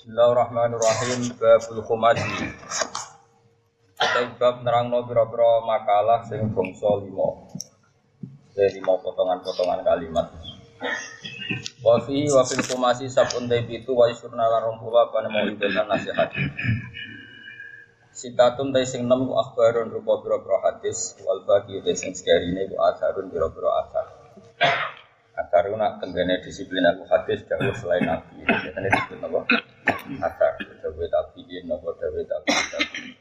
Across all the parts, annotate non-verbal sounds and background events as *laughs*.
Bismillahirrahmanirrahim babul khumadi. Kita bab nerangno pira-pira makalah sing bangsa lima. Dari lima potongan-potongan kalimat. Wa fi wa fil khumasi sabun itu wa isurna lan rong pula apa mau ibatan nasihat. Sitatun tay sing nem akhbarun rupa pira-pira hadis wal baqi tay sing sekarine ku atharun pira-pira athar. Athar nak tenggene disiplin aku hadis jauh selain nabi. Ini disebut apa? akar dawe tabiin nopo dawe tabiin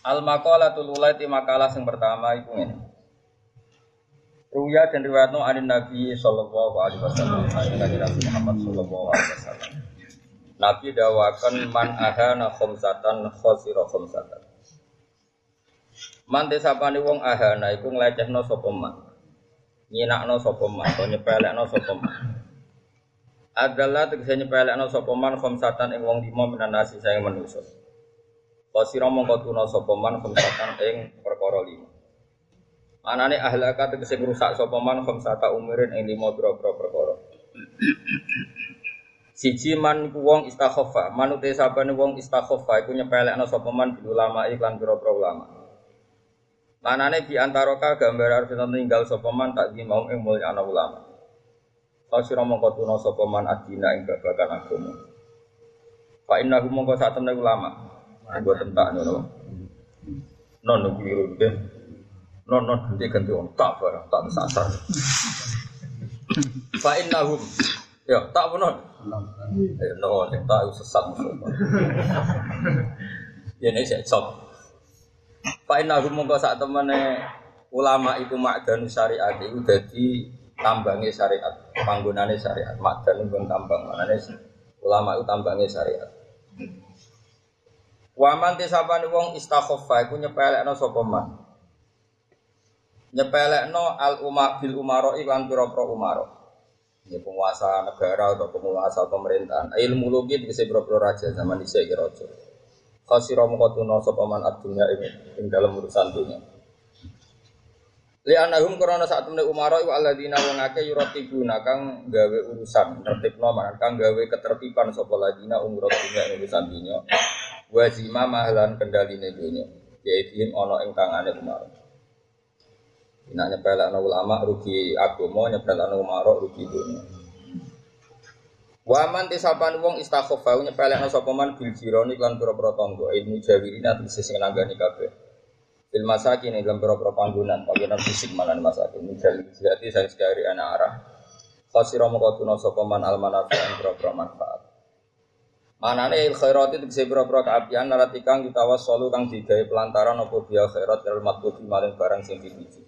Al makalah tululai ti makalah yang pertama itu ini. Ruya dan riwayatno anin Nabi sallallahu alaihi wasallam, Nabi Muhammad sallallahu alaihi wasallam. Nabi dawakan man ahana khomsatan khosiro khomsatan. Man desapane wong ahana iku nglecehno sapa man. Nyinakno sapa man, utawa nyepelekno sapa man. adalah tegese nyepelekno sapa man khamsatan ing wong lima minan nasi saya manusa. Qasira mongko tuna sapa man khamsatan ing perkara lima. Anane ahlaka tegese ngrusak sapa man khamsata umurin ing lima pira-pira perkara. Siji man ku wong istakhofa, manute sabane wong istakhofa iku nyepelekno sapa man bil ulama iklan pira-pira ulama. Manane di antara ka gambar arep tinggal sapa man tak di mau ing mulya ana ulama. Fasira mongko tuna sapa man adina ing babagan agama. Fa innahu mongko sak temne ulama. Nggo tentak ngono. Non keliru deh. Non non nanti ganti tak barang tak sasar. Fa innahum ya tak benar. Ya no sing tak sesat Ya ini saya cop. Fa innahum mongko sak temene ulama itu makdan syariat itu jadi tambangnya syariat, panggunane syariat, madan pun tambang, manane ulama itu tambangnya syariat. Waman tisabani wong istakhofa iku nyepelekno sapa man. Nyepelekno al umma bil umaro iklan pira-pira umaro. Ya penguasa negara atau penguasa pemerintahan. Ilmu logi bisa pira raja zaman dhisik raja. Khasira mongko tuna sapa man adunya ing ing dalam urusan dunia. Li anahum karena saat temen umaro iku alladzina wong akeh yuratibuna kang gawe urusan tertibno man kang gawe ketertiban sapa ladina umur dunya urusan dunya. Wa zima mahlan kendaline dunya yaitu ana ing tangane umaro. Nek nyepelekno ulama rugi agama nyepelekno umaro rugi dunya Waman tisapan wong istakhofa nyepelekno sapa man bil jironi lan pira-pira tangga ilmu jawirina tegese sing nanggani kabeh Bil masakin dalam beberapa panggungan, panggungan fisik malan masakin. Misal jadi saya sekali anak arah. Khasira mengkotuna sopaman almanafi yang beberapa manfaat. Manane il khairat itu bisa beberapa keapian naratikang kita solu kang digawe pelantaran apa biya khairat dalam matbubi maling barang sing dipuji.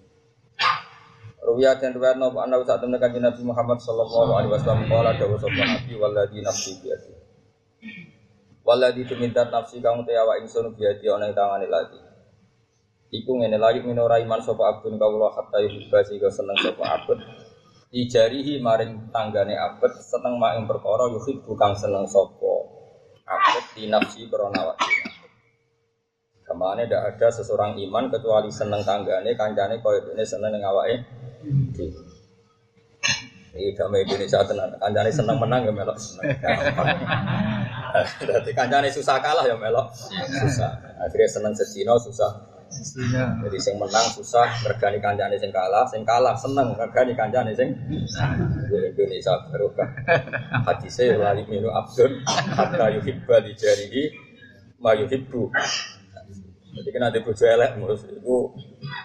Ruya dan ruwayat nopo anda saat temen kanjeng Nabi Muhammad sallallahu alaihi wasallam kala dawuh sapa Nabi walladzi nafsi biyadi. Walladzi tumintat nafsi kang te awak ingsun biyadi ana ing tangane lagi. Iku ngene layu minora iman sapa abdun kawula hatta yuhibba sehingga seneng sapa abd. Dijarihi maring tanggane abd seneng mak ing perkara yuhib bukan seneng sapa abd di nafsi awak Ke mana tidak ada seseorang iman kecuali seneng tanggane kancane kaya dene seneng ning awake Ini damai Indonesia tenan. Kancane seneng menang ya melok seneng. *laughs* Jadi kancane susah kalah ya melok susah. Akhirnya seneng sesino susah jadi sing menang susah regani kancane sing kalah, sing kalah seneng regani kancane sing Indonesia barokah. Hadise lali minu abdun hatta yuhibba li jarihi ma yuhibbu. Jadi kena di bojo elek mus itu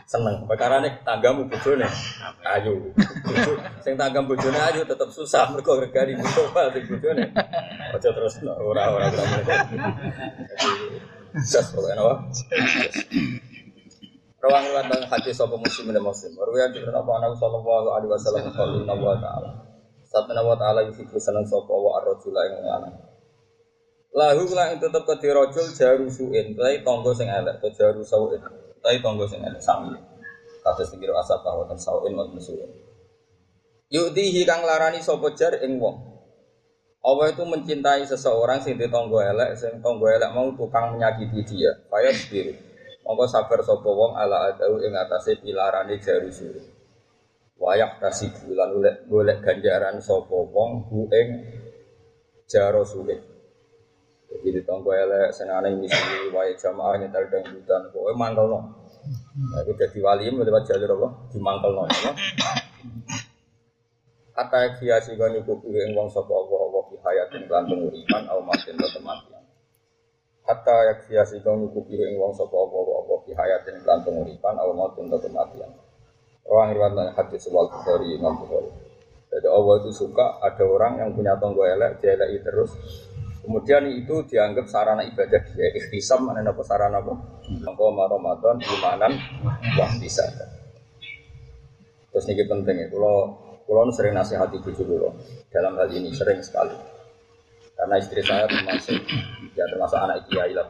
seneng. Perkara nih tanggamu bojone ayu. *laughs* Sing tanggam bojone ayu tetap susah mergo regani bojo sing bojone. Aja terus ora ora jas pokoke napa? Rawang riwayat dan hadis sapa muslim dan muslim. Riwayat dari Nabi Muhammad sallallahu alaihi wasallam wa ta'ala. Satna wa ta'ala yusiku seneng sapa wa ar-rajula ing lanang. Lahu ing tetep kedhe rajul jaru suin, tapi tangga sing elek, to jaru sauin. Tapi tangga sing elek sami. Kados pikir asap bahwa sauin wa suin. Yudihi kang larani sapa jar ing wong. Allah itu mencintai seseorang sing ditonggo elek, sing tonggo elek mau tukang menyakiti dia. Fayat sendiri. Monggo sabar sapa wong ala adau ing atase pilarane jari suri. Wayak kasih bulan golek ganjaran sapa wong bu ing jaro sulit. Jadi di tonggo elek senane misi wae jamaah nyetel dangdutan kowe mangkel no. Nah, itu jadi wali lewat jalur apa? Di mangkel no. Kata kiasi kan nyukupi ing wong sapa Allah Allah fi hayatin lan penguripan au matin atau kematian. Kata kiasi kan nyukupi ing wong sapa Allah Allah fi hayatin lan penguripan au matin atau kematian. Orang riwayat hadis wal Bukhari Imam Bukhari. Jadi Allah itu suka ada orang yang punya tonggo elek, dia elek terus. Kemudian itu dianggap sarana ibadah dia. Ikhtisam mana apa sarana apa? Tonggo Ramadan, imanan, wah bisa. Terus ini penting ya. Kalau kalau sering nasihati buju dulu dalam hal ini sering sekali. Karena istri saya termasuk ya termasuk anak kiai lah.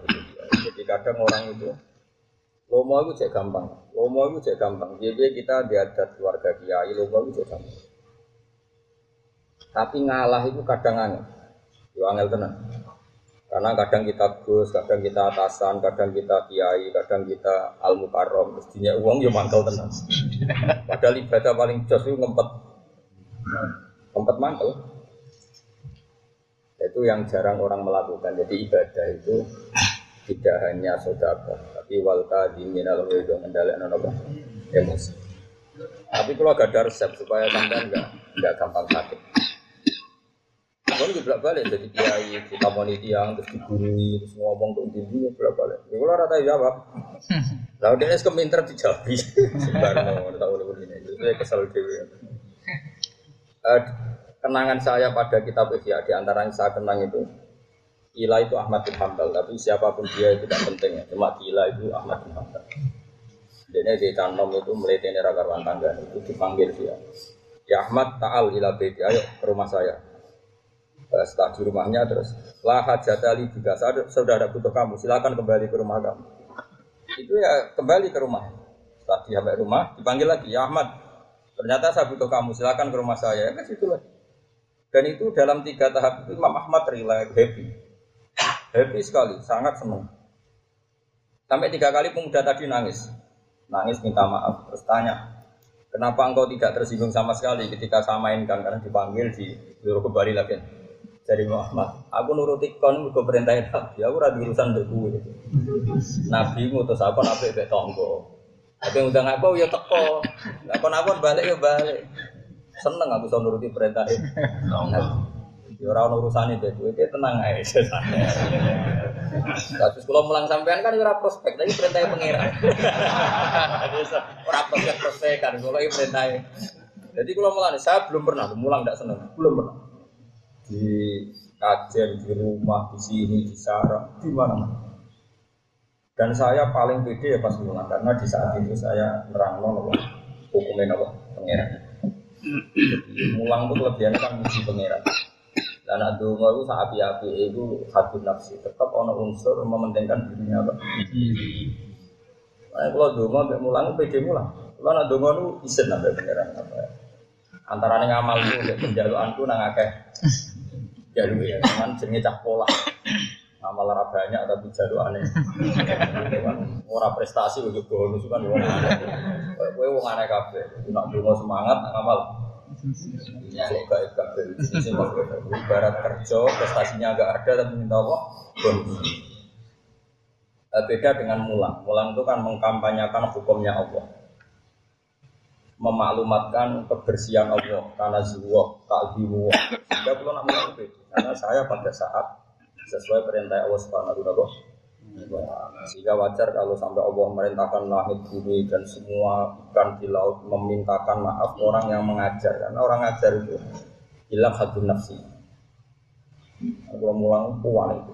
Jadi kadang orang itu Lomo itu cek gampang, lomo itu cek gampang. Jadi kita diadat keluarga kiai, lomo itu cek gampang. Tapi ngalah itu kadang angel. Angel tenan. Karena kadang kita gus, kadang kita atasan, kadang kita kiai, kadang kita al mukarrom. Mestinya uang yo mangkel tenan. Padahal ibadah paling jos itu ngempet, ngempet mangkel. Itu yang jarang orang melakukan. Jadi ibadah itu tidak hanya saudara, tapi walta di minal wedo mendalam apa emosi. Tapi kalau gak ada resep supaya sampai enggak enggak gampang sakit. Kalau juga balik jadi kiai, kita tiang, terus digurui, terus ngomong ke intinya berapa balik. Ya kalau rata jawab, lalu dia es keminter dijawab, *laughs* sebarno, tahu ini, itu saya kesal dewi. Uh, kenangan saya pada kitab Ihya di antara yang saya kenang itu Ila itu Ahmad bin Hambal, tapi siapa pun dia itu tidak penting ya. Cuma Ila itu Ahmad bin Hambal. Jadi di Tanom itu meleteni ragawan tangga itu dipanggil dia. Ya Ahmad Taal ila beti, ayo ke rumah saya. Setelah di rumahnya terus lahat jatali juga sudah ada butuh kamu, silakan kembali ke rumah kamu. Itu ya kembali ke rumah. Setelah dia sampai rumah dipanggil lagi, ya Ahmad. Ternyata saya butuh kamu, silakan ke rumah saya. Ya kan situ lagi. Dan itu dalam tiga tahap itu Imam Ahmad relax happy Happy sekali, sangat senang. Sampai tiga kali pemuda tadi nangis. Nangis minta maaf, terus tanya, kenapa engkau tidak tersinggung sama sekali ketika saya mainkan karena dipanggil di kembali lagi dari Muhammad. Aku nuruti kon mergo perintahin Nabi. Aku ora urusan mbek kowe. Nabi ngutus apa nabi mbek tonggo. Tapi udah aku ya teko. Lah kon aku balik ya balik. Seneng aku iso nuruti perintah Nabi. Ya ora ono urusane dek kowe tenang ae. Terus kalau mulang sampean kan ora prospek, tapi perintah pangeran. Ora prospek prospek kan kalau iki perintah. Jadi kalau mulang saya belum pernah mulang tidak seneng, belum pernah. Di kajian di rumah, di sini, di sarang, di mana-mana. Dan saya paling pede ya pas mulang karena di saat itu saya nerang nopo hukumnya nopo pangeran. Mulang itu kelebihannya kan muji pangeran. Dan dongo itu saat api-api itu satu nafsi tetap ono unsur mementingkan dirinya apa. Nah, kalau dongo sampai mulang pede mulang. Kalau nak dongo itu isen sampai. Antara nih ngamal itu penjaluanku nang akeh jalur ya, cuman jenenge cak pola. Amal ora banyak tapi aneh. Ora prestasi untuk bonus kan aneh. Kowe wong aneh kabeh. Nak dongo semangat ngamal Kok gaib kabel Ibarat kerja, prestasinya agak ada tapi minta apa? Bonus. Beda dengan mulang. Mulang itu kan mengkampanyakan hukumnya Allah. Memaklumatkan kebersihan Allah karena zuwa, kalbimu. Sehingga perlu nak itu. Karena saya pada saat sesuai perintah Allah Subhanahu wa sehingga wajar kalau sampai Allah merintahkan langit bumi dan semua ikan di laut memintakan maaf orang yang mengajar karena orang ngajar itu hilang satu nafsi. Kalau mulang puan itu.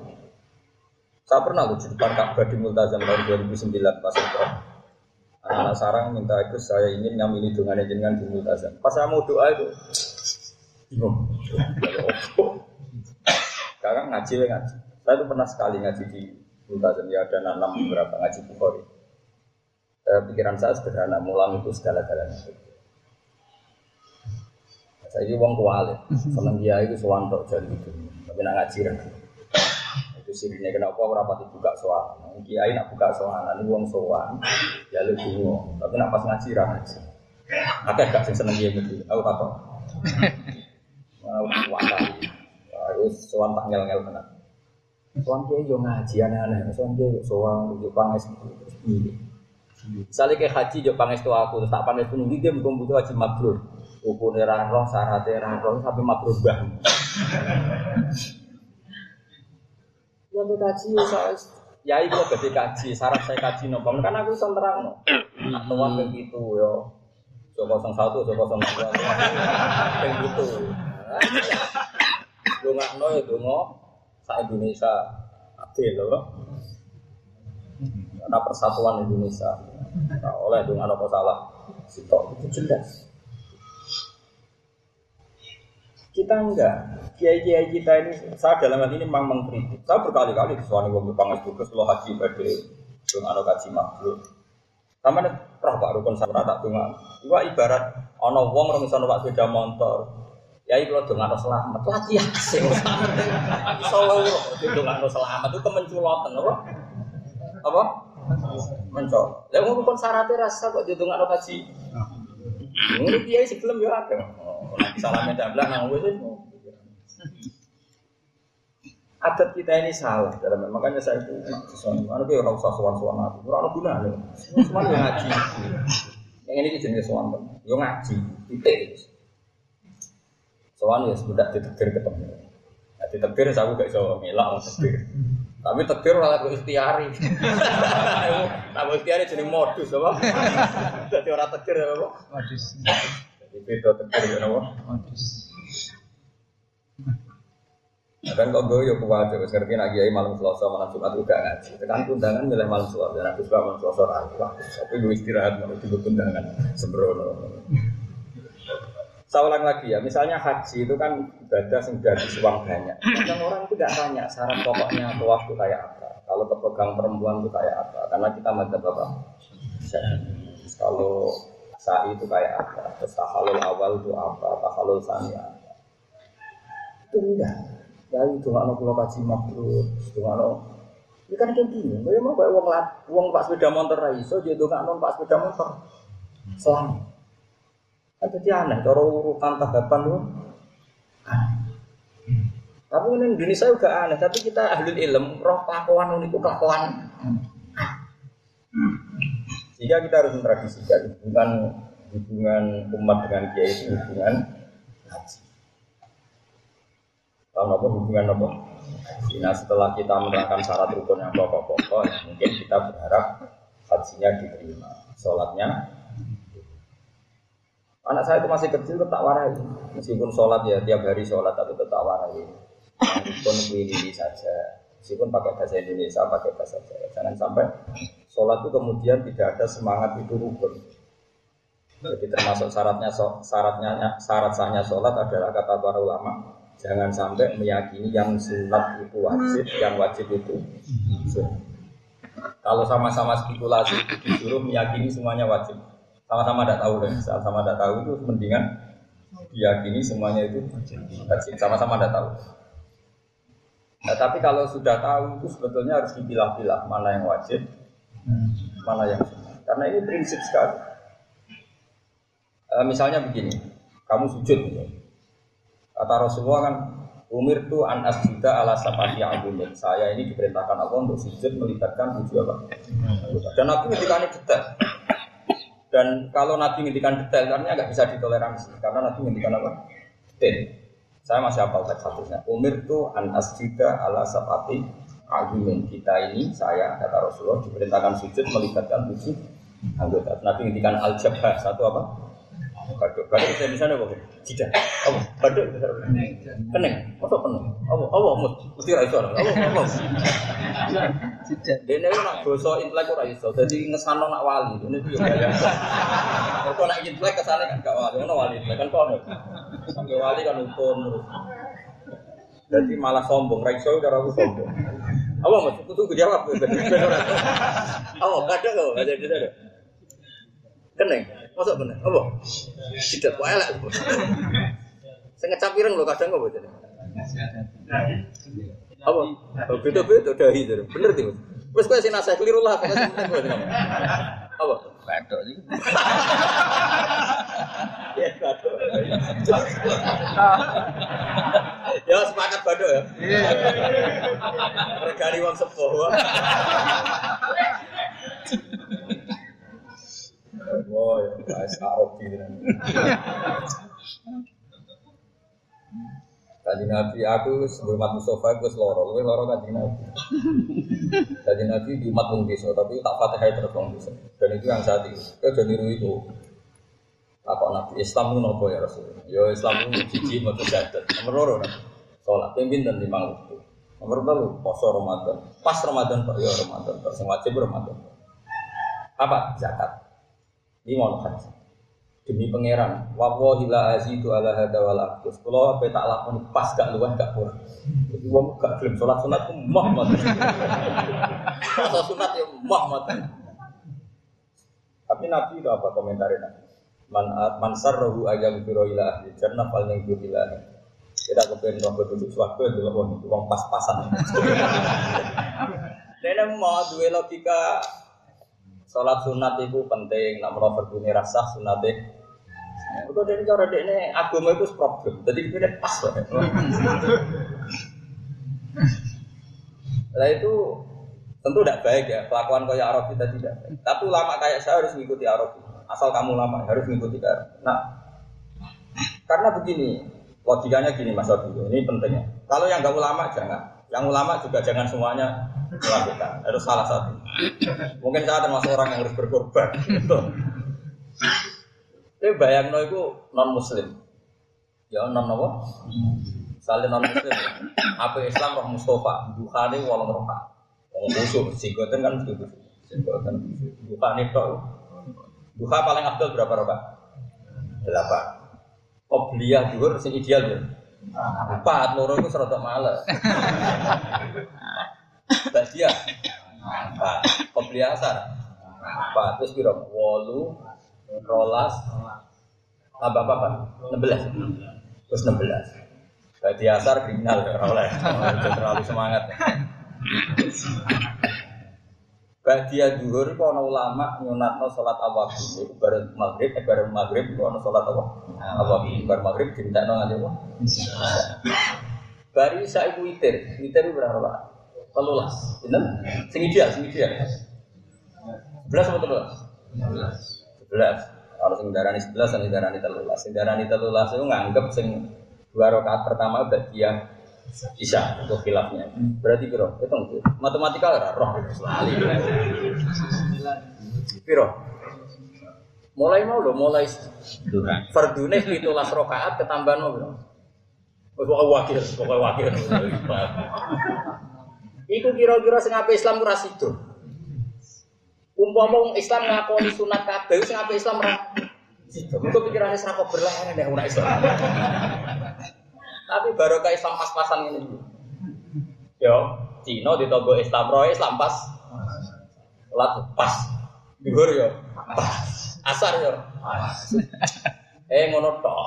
Saya pernah loh di depan Ka'bah di Multazam tahun 2009 pas itu. Anak-anak sarang minta itu saya ingin nyamili dengan jenengan di Multazam. Pas saya mau doa itu bingung. Sekarang ngaji ngaji. Saya itu pernah sekali ngaji di Multazam ya ada enam beberapa ngaji Bukhari. Eh, pikiran saya sederhana, mulang itu segala-galanya. Saya ini uang kualit, seneng dia itu suwanto jadi itu, tapi nak ngaji kan. Itu sirinya kenapa aku rapat buka soal. Kiai nak buka soal, ini uang soal, ya lu bingung. Tapi nak pas ngaji ra ngaji. Ada gak sih seneng dia gitu? Aku apa? Mau kuat Aku sowan tak ngel-ngel tenan. Sowan kiai yo ngaji aneh-aneh, sowan kiai yo sowan yo panges. Misalnya kayak haji yo panges tuh aku, tak panges pun dia bukan butuh haji mabrur. Hukumnya ra roh, syaratnya ra roh, sampai mabrur bah. Yang kaji yo saya ya itu gede kaji, syarat saya kaji nopo. Kan aku bisa terang no. Nak tuan kayak gitu yo. Dua, kayak gitu. Lu nggak no ya dungo, sa Indonesia adil loh. Karena persatuan Indonesia. Nah, oleh dengan apa salah? Sitok itu jelas. Kita enggak, kiai-kiai kita ini, saya dalam hal ini memang mengkritik. Saya berkali-kali wong Jepang itu ke lo haji pada dengan ada kaji makhluk. Sama nih, pernah pak rukun saya tak dengar. Iwa ibarat ono wong orang misalnya pak sepeda motor, ya itu lo dengan selamat lagi ya solo dengan selamat. Itu kemenculotan apa? Apa? Mencol. Ya pun syaratnya rasa kok jadi dengan kaji ini dia sebelum ya ada salamnya dablah nang wes adat kita ini salah dalam makanya saya itu dia orang usah suan suan aku orang guna loh semua yang ngaji yang ini jenis suan yang ngaji titik Soalnya ya sudah ditegir ketemu. Nah, ditegir saya gak bisa mau tegir. Tapi tegir malah gue ikhtiari. Nah, ikhtiari jadi modus apa? Jadi orang tegir apa? Modus. Jadi beda tegir ya? Modus. Kan kok gue yuk kuat, terus ngerti lagi ya malam selasa malam jumat juga ngaji. Tekan undangan milih malam selasa, dan aku suka malam selasa aku. Tapi gue istirahat mau tidur undangan sembrono. Saya ulang lagi ya, misalnya haji itu kan ibadah yang dari uang banyak. Kadang orang itu tidak tanya syarat pokoknya atau waktu kayak apa. Kalau kepegang perempuan itu kayak apa? Karena kita madzhab apa? Kalau sa'i itu kayak apa? Terus tahalul awal itu apa? Tahalul sani apa? Itu enggak. Ya itu nggak pulau kaji mabrur, itu nggak. Ini kan kayak gini, gue mau kayak uang lat, uang pak sepeda motor raiso, jadi nggak non pak sepeda motor. Selamat. Kan jadi aneh, cara urutan tahapan itu. Tapi ini Indonesia juga aneh, tapi kita ahli ilmu, roh kelakuan ini kelakuan. Sehingga kita harus mentradisikan hubungan hubungan umat dengan kiai itu hubungan haji. Paham apa hubungan apa? Nah setelah kita menerangkan syarat rukun yang pokok-pokok, mungkin kita berharap hajinya diterima, sholatnya Anak saya itu masih kecil tetap warai. Meskipun sholat ya tiap hari sholat tapi tetap warai. Meskipun ini saja. Meskipun pakai bahasa Indonesia, pakai bahasa Jawa. Jangan sampai sholat itu kemudian tidak ada semangat itu rukun. Jadi termasuk syaratnya syaratnya syarat sahnya sholat adalah kata para ulama jangan sampai meyakini yang sunat itu wajib, yang wajib itu. Kalau sama-sama spekulasi disuruh meyakini semuanya wajib, sama-sama tidak tahu dan sama-sama tidak tahu itu mendingan diyakini semuanya itu wajib sama-sama tidak tahu nah, tapi kalau sudah tahu itu sebetulnya harus dipilah-pilah mana yang wajib mana yang karena ini prinsip sekali e, misalnya begini kamu sujud kata Rasulullah kan Umir tu an asjuda ala sapati abumin. Saya ini diperintahkan Allah untuk sujud melibatkan tujuh apa? Dan ketika ini detail. Dan kalau Nabi ngintikan detail, karena nggak bisa ditoleransi. Karena Nabi ngintikan apa? Detail. Saya masih hafal teks hadisnya. Umir tu an asjida ala sapati agumin. Kita ini, saya, kata Rasulullah, diperintahkan sujud melibatkan tujuh anggota. Nabi ngintikan al-jabha. Satu apa? Baduk. Baduk bisa misalnya apa? Jidah. Apa? Baduk. Keneng. Masa keneng? Apa? Apa? Mesti raiso. Apa? Apa? Jidah. Dene nak basa intelek ora iso. Dadi ngesano nak wali. Ini yo gaya. Kok nak intelek kesane kan gak wali, ono wali kan kono. Sampai wali kan terus. Jadi malah sombong, ra iso cara aku sombong. Apa mas? Kudu gue jawab. *laughs* Apa? Kadang kok, ada ada ada. Keneng, masuk keneng. Apa? Tidak, kok elek. Saya ngecap ireng lo kadang kok bocah. Apa? Oh, Beda-beda dahi itu. Bener tuh. Wes kowe sing nasihat keliru lah. Apa? Badok iki. *laughs* Ya, kado. *laughs* Ya sepakat badok ya. Regani wong sepuh. Wah, ya, guys, gitu. Kaji Nabi aku sebelum Mustafa aku seloro, lu loro kaji Nabi. Kaji Nabi di umat desa, tapi tak fatihah terus desa. Dan itu yang saat itu, jadi niru itu. Apa Nabi Islam nopo ya Rasul? Ya Islam cici mau terjadat. Nomor loro Nabi. Sholat pimpin dan lima waktu. Nomor telu poso Ramadan. Pas Ramadan pak ya Ramadan. Pas wajib Ramadan. Apa zakat? Lima haji demi pangeran wawahi la azidu ala hada wal aqdus kula tak lakoni pas gak luwih gak kurang jadi wong gak gelem salat sunat ku mah mah salat sunat mah mah tapi nabi itu apa komentarnya nabi man man sarrahu ayam biro ila ahli jannah fal yang biro ila kita kepengen roh berduduk suatu itu wong wong pas-pasan *laughs* Nenek mau dua logika Sholat sunat itu penting, namun berbunyi rasa sunat itu dari cara dia ini agama itu problem, jadi ini pas lah. Nah itu tentu tidak baik ya, kelakuan kayak Arab kita tidak baik. Tapi ulama kayak saya harus mengikuti Arab. Asal kamu lama harus mengikuti Arab. Nah, karena begini, logikanya gini Mas Abi, ini pentingnya. Kalau yang nggak ulama jangan, yang ulama juga jangan semuanya melakukan. Harus salah satu. Mungkin saya termasuk orang yang harus berkorban. Gitu. Tapi bayang no itu non muslim. Ya non apa? Saling non muslim. Apa Islam roh Mustafa? Bukhari walang roka. Wong musuh, singgoten kan begitu. Singgoten bukhari itu. Buka paling abdul berapa roka? Delapan. Obliyah juga sing ideal ya. Empat, loro itu serotok males. Badia. Empat. Obliyah asar. Empat. Terus kira wolu, rolas, tambah apa? 16. Terus 16. Jadi asar kriminal oleh. Terlalu semangat. Badia duhur itu ada ulama nyunatno sholat awabin Itu bareng maghrib, eh bareng maghrib itu ada sholat apa? Awabin Bareng maghrib dimintakno nganti apa? Bari isa ibu witir Witir itu berapa? Telulas Ini? Sing ideal, sing ideal Sebelas atau telulas? Sebelas kalau sing darani sebelas, sing darani telulas. Sing darani telulas itu nganggep sing dua rakaat pertama bagian bisa untuk khilafnya. Berarti kira hitung matematika ora roh selalu. Piro? Mulai mau lo mulai fardune las rakaat ketambahan mau bro. Wis wakil, pokoknya wakil. Iku kira-kira sing Islam ora sido. Umpama Islam ngakoni sunat kabeh sing Islam ra. Itu pikirane ora kok berlahan nek ora Islam. Tapi barokah Islam pas-pasan ini. Yo, Cina ditonggo Islam roe Islam pas. Salat pas. Dhuwur yo. Pas. Asar yo. Eh ngono tok.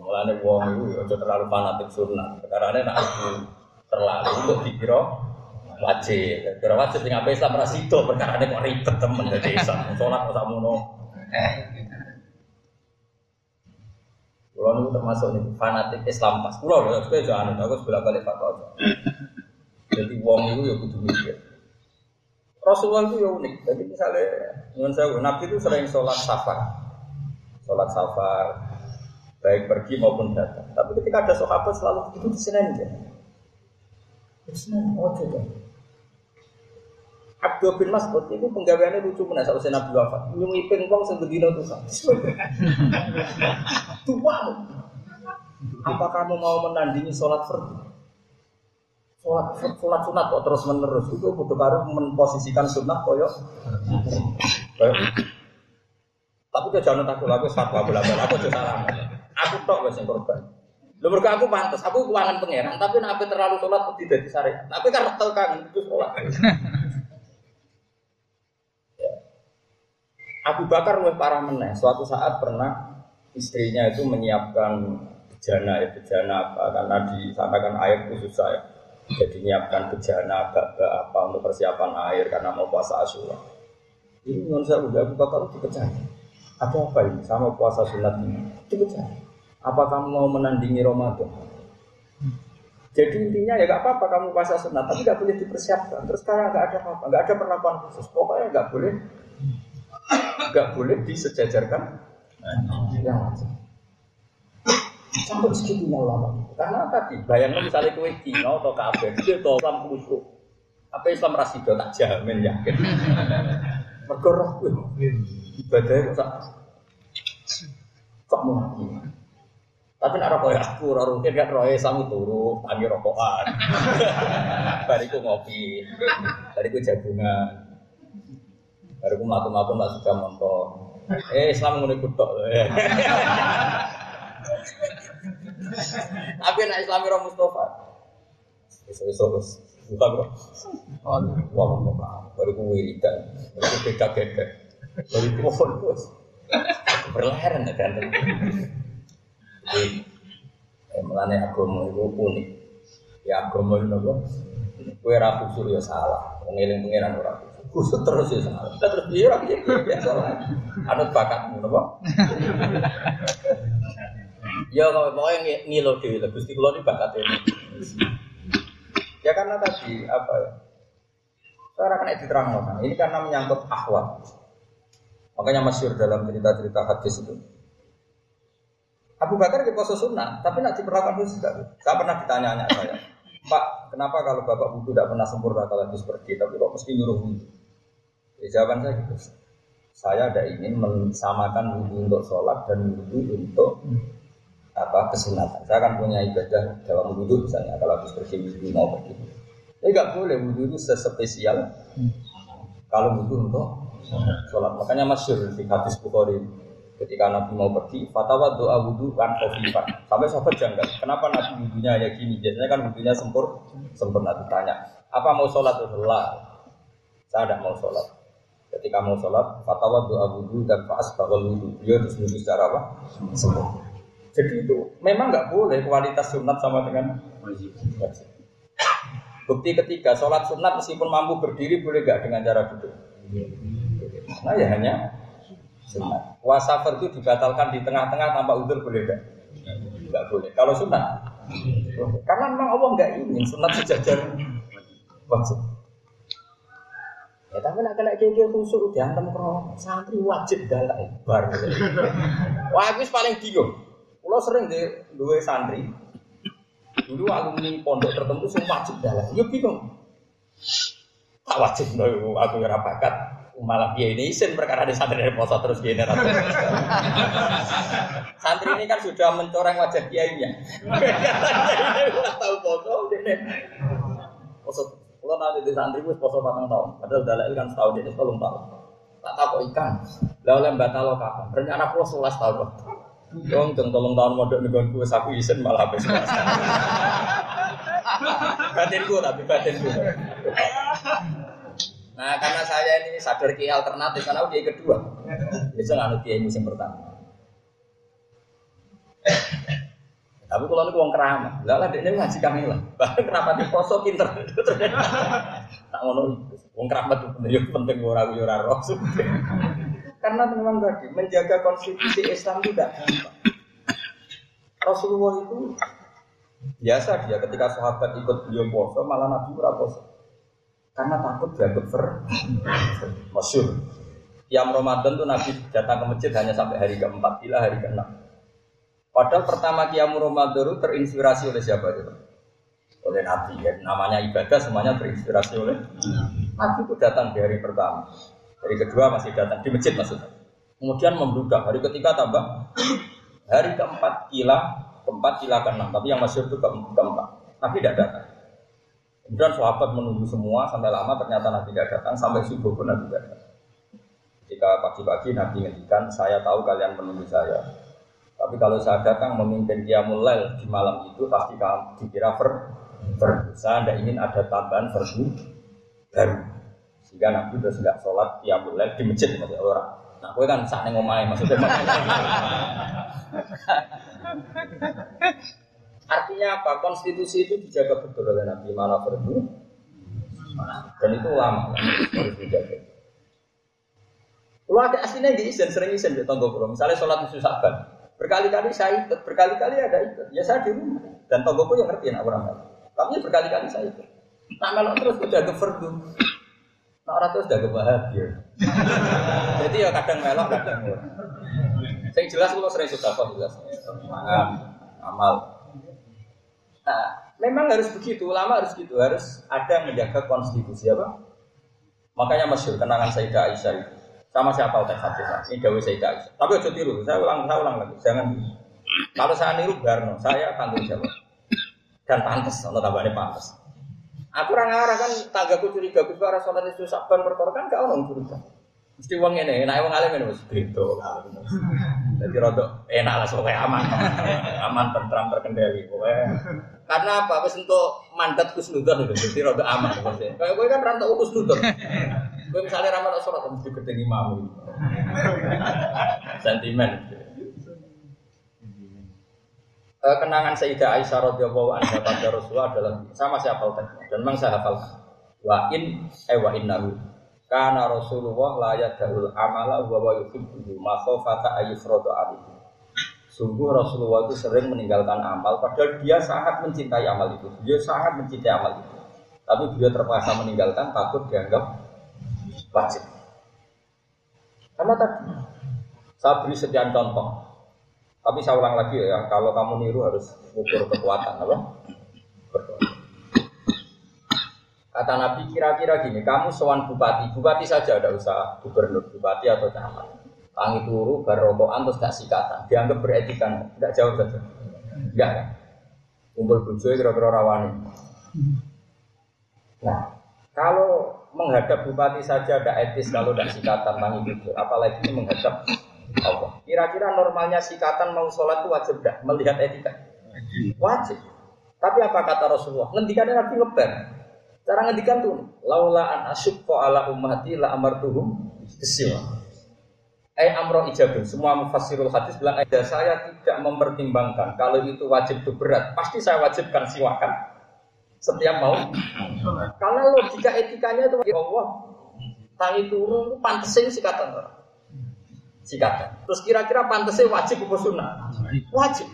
Mulane wong iku yo aja terlalu fanatik sunat. Perkarane nek terlalu untuk dikira wajib. Kira wajib sing apa Islam ra sida perkara kok ribet temen dadi Islam. Salat kok sakmono. Kulo niku termasuk nih fanatik Islam pas. Kulo lho kowe aja anu aku sebelah balik fatwa. Jadi wong itu ya kudu mikir. Rasulullah itu ya unik. Jadi misalnya, dengan saya, Nabi itu sering sholat safar, sholat safar, baik pergi maupun datang. Tapi ketika ada sahabat selalu begitu di sini aja. Di oh coba. Abdul bin Mas'ud itu penggaweannya lucu mana saat Nabi wafat. Nyungi pingpong sing bedino tuh *laughs* Tua. Apa kamu mau menandingi sholat fardu? Sholat sholat sunat kok terus menerus itu butuh baru memposisikan sunat koyok. Tapi kau jangan takut aku fatwa bola aku juga salah. Aku tok wes yang korban. Lho mergo aku pantas, aku keuangan pangeran, tapi nek terlalu sholat tidak disari. Tapi karena tekan itu sholat. Abu Bakar lebih parah meneh. Suatu saat pernah istrinya itu menyiapkan bejana ya bejana apa karena di sana kan air itu susah ya. Jadi menyiapkan bejana agak apa untuk persiapan air karena mau puasa Asyura. Ini menurut saya Abu Bakar dipecah. Ada apa ini sama puasa sunat ini? Dipecah. Apa kamu mau menandingi Ramadan? Jadi intinya ya gak apa-apa kamu puasa sunat, tapi gak boleh dipersiapkan. Terus sekarang gak ada apa-apa, gak ada perlakuan khusus. Pokoknya gak boleh, gak boleh disejajarkan yang wajib. Sampai segitunya ulama. Karena tadi bayangnya misalnya kue Cina atau kafir, dia tahu Islam khusus. Apa Islam rasido tak jamin yakin. Mergo roh kuwi ibadahnya kok sak kok mau Tapi nek rokok aku ora rutin kan roe samu turu, tangi rokokan. *laughs* Bariku ngopi. Bariku jagungan. Bariku mlaku-mlaku mbak sudah montor. Eh Islam ngono iku tok. Tapi nek Islam ora Mustafa. Iso-iso wis buka bro. Wah, wah, baru ku wiridan, baru ku beda beda, baru ku fokus. Berleheran ya kan. Melane agama itu unik. Ya agama itu apa? Kue rapi suruh ya salah, mengiling pengiran ora kusut terus ya. Kita terus dia ya salah. Anut bakatmu, apa? Ya kalau pokoknya ngilo dewi, Gusti Kulo ini bakatnya. Ya karena tadi apa ya? Sekarang kena diterang kan. Ini karena menyangkut ahwal. Makanya masyur dalam cerita-cerita hadis itu. Abu Bakar di poso sunnah, tapi nanti diperlakukan khusus tidak. Saya pernah ditanya saya, Pak, kenapa kalau bapak wudhu tidak pernah sempurna kalau habis pergi, tapi kok mesti nyuruh wudhu? Ya, jawaban saya gitu. Saya ada ingin mensamakan wudhu untuk sholat dan wudhu untuk apa kesunatan. Saya akan punya ibadah dalam wudhu misalnya kalau habis bersih wudhu mau pergi. Ini nggak boleh wudhu itu sespesial kalau wudhu untuk sholat. Makanya masyur di hadis Bukhari ketika Nabi mau pergi, fatwa doa wudhu kan khofifan. Sampai sahabat janggal, kenapa Nabi wudhunya ya gini? Biasanya kan wudhunya sempur, sempurna ditanya. Apa mau sholat? Allah. Saya tidak mau sholat. Ketika mau sholat, fatwa doa wudhu dan faas bakal wudhu. Dia terus wudhu secara apa? Sempurna. Jadi itu memang nggak boleh kualitas sunat sama dengan wajib. Bukti ketiga, sholat sunat meskipun mampu berdiri boleh nggak dengan cara duduk? Nah ya hanya sunat. Puasa itu dibatalkan di tengah-tengah tanpa udur boleh nggak? Nggak boleh. Kalau sunat, karena memang Allah nggak ingin sunat sejajar wajib. Ya tapi nak kena kayak khusus diantem kro santri wajib dalai bar. Wah aku paling bingung. Kalau sering di dua santri, dulu alumni pondok tertentu sih wajib dalai. Ya bingung. Tak wajib no, aku nggak bakat. Malah dia ini isin perkara di santri dari poso terus gini Santri ini kan sudah mencoreng wajah kiainya. *laughs* Tahu poso, ini poso. Nanti di santri gue poso patang tahun, padahal dalai kan setahun ini sebelum tahun. Tak kok ikan. Lalu yang batal kapan? Rencana pulau sebelas tahun. Dong, jeng tolong tahun modal nih gue saku isen malah habis batin gue tapi batin gue. Nah karena saya ini sadar kiai alternatif karena dia kedua. Bisa nggak kiai musim pertama. Tapi kalau ini uang keramat, lah lah dia ngaji kami lah. *laughs* Bahkan kenapa di poso pinter? *laughs* Tak ngono, uang keramat itu bener penting orang orang roh. *laughs* Karena memang tadi menjaga konstitusi Islam itu tidak gampang. Rasulullah itu biasa dia ketika sahabat ikut beliau poso malah Nabi berposo karena takut dianggap ver masyur. Yang Ramadan tuh Nabi datang ke masjid hanya sampai hari keempat, bila hari keenam. Padahal pertama Qiyam Ramadan terinspirasi oleh siapa itu? Oleh Nabi ya. Namanya ibadah semuanya terinspirasi oleh Nabi itu datang di hari pertama. Hari kedua masih datang di masjid maksudnya. Kemudian membludak. Hari ketiga tambah. Hari keempat kila, keempat kila ke enam. Tapi yang masih itu ke keempat. Nabi tidak datang. Kemudian sahabat menunggu semua sampai lama ternyata Nabi tidak datang sampai subuh pun Nabi tidak datang. Ketika pagi-pagi Nabi ngendikan, saya tahu kalian menunggu saya. Tapi kalau saya datang memimpin Qiyamul Lail di malam itu pasti kamu dikira ver. Saya tidak ingin ada tambahan verdu baru. Sehingga Nabi sudah tidak sholat Qiyamul Lail di masjid maksudnya orang. Nah, gue kan saat ngomai maksudnya. *laughs* Artinya apa? Konstitusi itu dijaga betul oleh Nabi mana perlu dan itu lama harus dijaga. Kalau ada aslinya di izin sering izin di tonggo. Misalnya sholat musuh sahabat, berkali-kali saya ikut, berkali-kali ada ikut. Ya saya di rumah dan tonggoku yang ngerti anak orang Tapi berkali-kali saya itu. Nak melok terus udah ke fardu. Nak orang terus udah ke bahagia. *laughs* Jadi ya kadang melok, kadang ora. Yang jelas kalau sering sudah kok jelas. Mangan, amal. Nah, memang harus begitu, ulama harus gitu, harus ada menjaga konstitusi apa? Makanya masyur kenangan Sayyidah Aisyah itu. Sama siapa utek hadis Ini Dawi Sayyidah Aisyah. Tapi ojo tiru, saya ulang, saya ulang lagi. Jangan. Kalau saya niru Barno, saya tanggung jawab. Dan pantas, kalau tambahnya pantas. Aku orang arah kan tanggaku curiga, gue arah sholat itu saban perkara kan gak orang curiga. Mesti uang ini, enak uang alim ini mas beda. Jadi rodo enak lah soalnya aman, aman tentram terkendali. Karena apa? Wes untuk mandat kusnudon itu, jadi rodo aman. Kayak gue kan rantau kusnudon. Gue misalnya ramal sholat mesti ketemu imam. *laughs* Sentimen. Eh, kenangan Sayyidah Aisyah radhiyallahu anha pada Rasulullah adalah sama siapa utaknya dan memang saya hafal wa in eh wa innahu karena Rasulullah la yadul amala wa wa yuhibbu ma khafata ayyufradu alaihi Sungguh Rasulullah itu sering meninggalkan amal padahal dia sangat mencintai amal itu. Dia sangat mencintai amal itu. Tapi dia terpaksa meninggalkan takut dianggap wajib. Karena tadi saya beri sekian contoh. Tapi saya ulang lagi ya, kalau kamu niru harus ukur kekuatan, apa? Kata Nabi kira-kira gini, kamu sewan bupati, bupati saja ada usaha gubernur, bupati atau camat. Tangi turu, barokokan, terus gak sikatan. Dianggap beretika, tidak jauh saja. Enggak kan? Kumpul bujo kira-kira rawani. Nah, kalau menghadap bupati saja ada etis kalau tidak sikatan tangi tujuh, apalagi menghadap Allah. Kira-kira normalnya sikatan mau sholat itu wajib tidak melihat etika? Wajib. Tapi apa kata Rasulullah? Ngendikannya Nabi ngeber. Cara ngendikan tuh, laula an asyukko ala ummati la amartuhum kesiwa. Eh amro ijabun. Semua mufassirul hadis bilang, ada saya tidak mempertimbangkan kalau itu wajib itu berat. Pasti saya wajibkan siwakan setiap mau. Karena logika etikanya itu ya Allah. Tangi turun pantesin sikatan sikatan. Terus kira-kira pantasnya wajib apa sunnah? Wajib.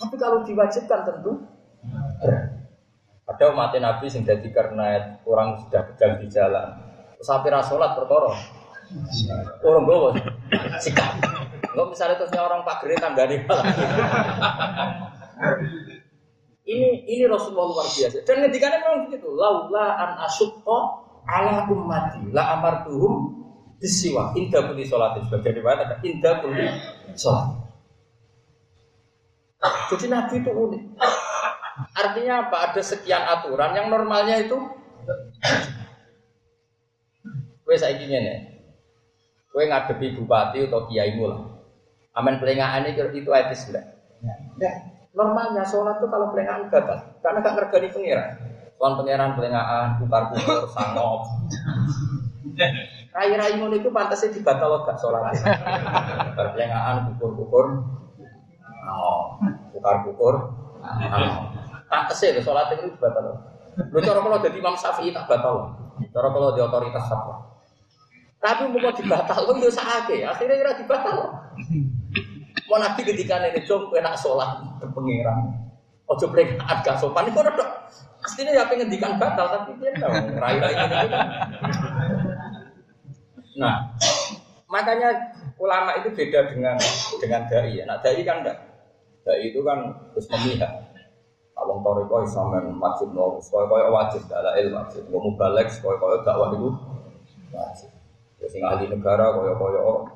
Tapi kalau diwajibkan tentu. Ada umat Nabi yang jadi karena orang sudah kejang di jalan. Sampai sholat perkara. Orang bawa sikap. Enggak misalnya terusnya orang pak gere tanggane Ini ini Rasulullah luar biasa. Dan ngedikannya memang begitu. Laula an asyukko ala ummati la amartuhum bisiwa putih sholat sebagai riwayat ada indah putih sholat. Jadi Nabi itu unik. Artinya apa? Ada sekian aturan yang normalnya itu Kue saya nih, kue ngadepi bupati atau kiai lah. Aman pelengahan itu itu etis enggak? Ya. Normalnya sholat itu kalau pelengahan gagal, karena gak ngergani pengiran. Tuan pengiran pelengahan, bukar bukar, sangop. Rai-rai ngono itu pantasnya dibatal gak sholat. Berpelengahan, bukur-bukur, oh, bukar-bukur, Pantasnya itu sholat itu dibatal. Lu cara kalau jadi Imam Syafi'i tak batal. Cara kalau di otoritas fatwa. Tapi mau dibatal lo ya sakit. Akhirnya kira dibatal. Mau nabi ketika ini jom enak sholat berpengiran. Ojo prekat gak sopan itu udah Pastinya ya pengen dikan batal tapi dia tahu rai-rai ini. Nah, makanya ulama itu beda dengan dengan dai. Nah, dai kan enggak. Dai itu kan terus memihak. Kalau toriko isamen wajib no, kau kau wajib, ada ilmu wajib. Mau balik, kau kau dakwah itu wajib. Ya sing ahli negara koyo koyo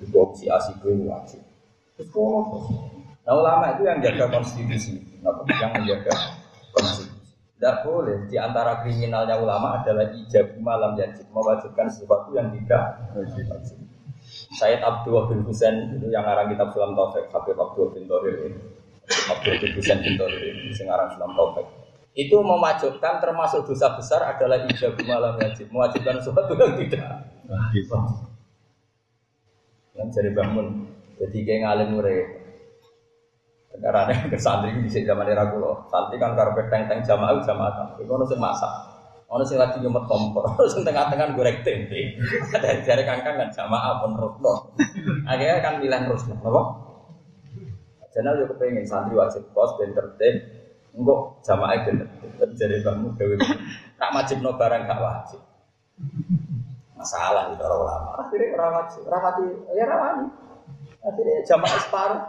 juga si asik wajib. Nah ulama itu yang jaga konstitusi, yang menjaga konstitusi. Tidak boleh di antara kriminalnya ulama adalah ijab malam yajib mewajibkan sesuatu yang tidak wajib. Sayyid Abdul bin Husain itu yang ngarang kitab Sulam Taufik, Habib Abdul bin ini. Abdul bin Husain bin Tohir ini, yang ngarang Sulam Taufik. Itu mewajibkan termasuk dosa besar adalah ijab malam yajib, mewajibkan sesuatu yang tidak yang jadi bangun, jadi kayak ngalim murid. Karena *laughs* ke santri bisa zaman era kulo. Santri kan karpet teng teng jamaah jamaah. Itu ono sing masak. Ono sing lagi nyumet kompor. *laughs* Ono sing tengah-tengah goreng tempe. *laughs* Dari dari kangkang kan jamaah pun rusno. Akhirnya kan milih rusno. Apa? Jangan yo kepengen santri wajib kos dan tertib. Enggak jamaah itu jadi kamu dewi. Nak wajib no barang gak wajib. Masalah itu orang ulama. Akhirnya orang wajib, rapati ya rawani. Akhirnya jamaah separuh.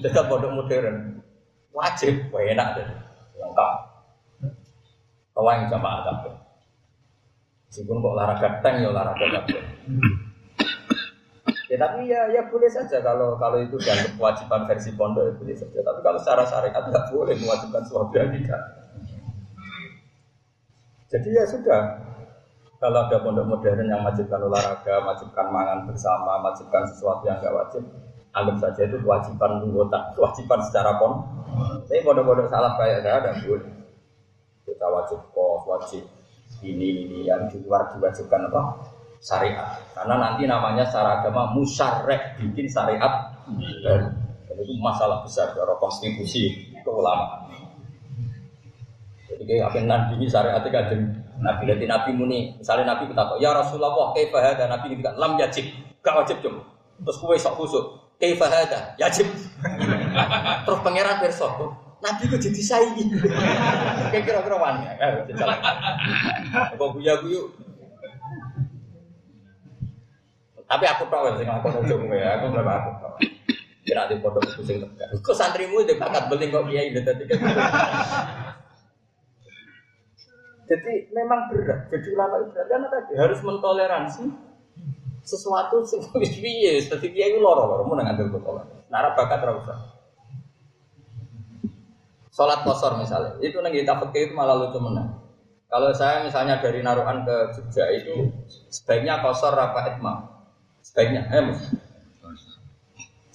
Tetap pondok modern. Wajib, wah enak deh. Lengkap. Kau yang jamaah kabeh. Meskipun kok olahraga tank ya olahraga kabeh. Ya tapi ya ya boleh saja kalau kalau itu dan kewajiban versi pondok ya boleh saja. Tapi kalau secara syariat tidak boleh mewajibkan suami nikah. Jadi ya sudah. Kalau ada pondok modern yang wajibkan olahraga, wajibkan mangan bersama, wajibkan sesuatu yang nggak wajib, anggap saja itu kewajiban anggota, kewajiban secara pon. Tapi pondok-pondok salah kayak saya ada boleh. Kita wajib kos, wajib ini ini yang di luar diwajibkan apa? syariat. Karena nanti namanya secara agama musyarek bikin syariat dan, dan itu masalah besar dari konstitusi keulamaan. Jadi kayak apa nanti syariat itu kan Nabi dari Nabi muni, misalnya Nabi kita ya Rasulullah, kayak ada Nabi kita lam yajib, gak wajib cuma. Terus kue sok khusuk, kayak ada, yajib. *laughs* Terus pangeran besok, Nabi itu jadi saingi. *laughs* Kayak kira-kira wani. Kok guya guyu tapi aku tahu sing aku ojo kowe, aku berapa aku tahu. Kira di pondok itu sing tegak. Kok santrimu itu bakat beling kok kiai itu tadi Jadi memang berat. Jadi ulama itu berat karena tadi harus mentoleransi sesuatu sing *laughs* wis piye, dadi kiai loro-loro mun botol. Nara bakat. Sholat kosor misalnya, itu nang kita pakai itu malah lucu menang. Kalau saya misalnya dari Naruhan ke Jogja itu sebaiknya kosor apa etma. Sebaiknya, eh.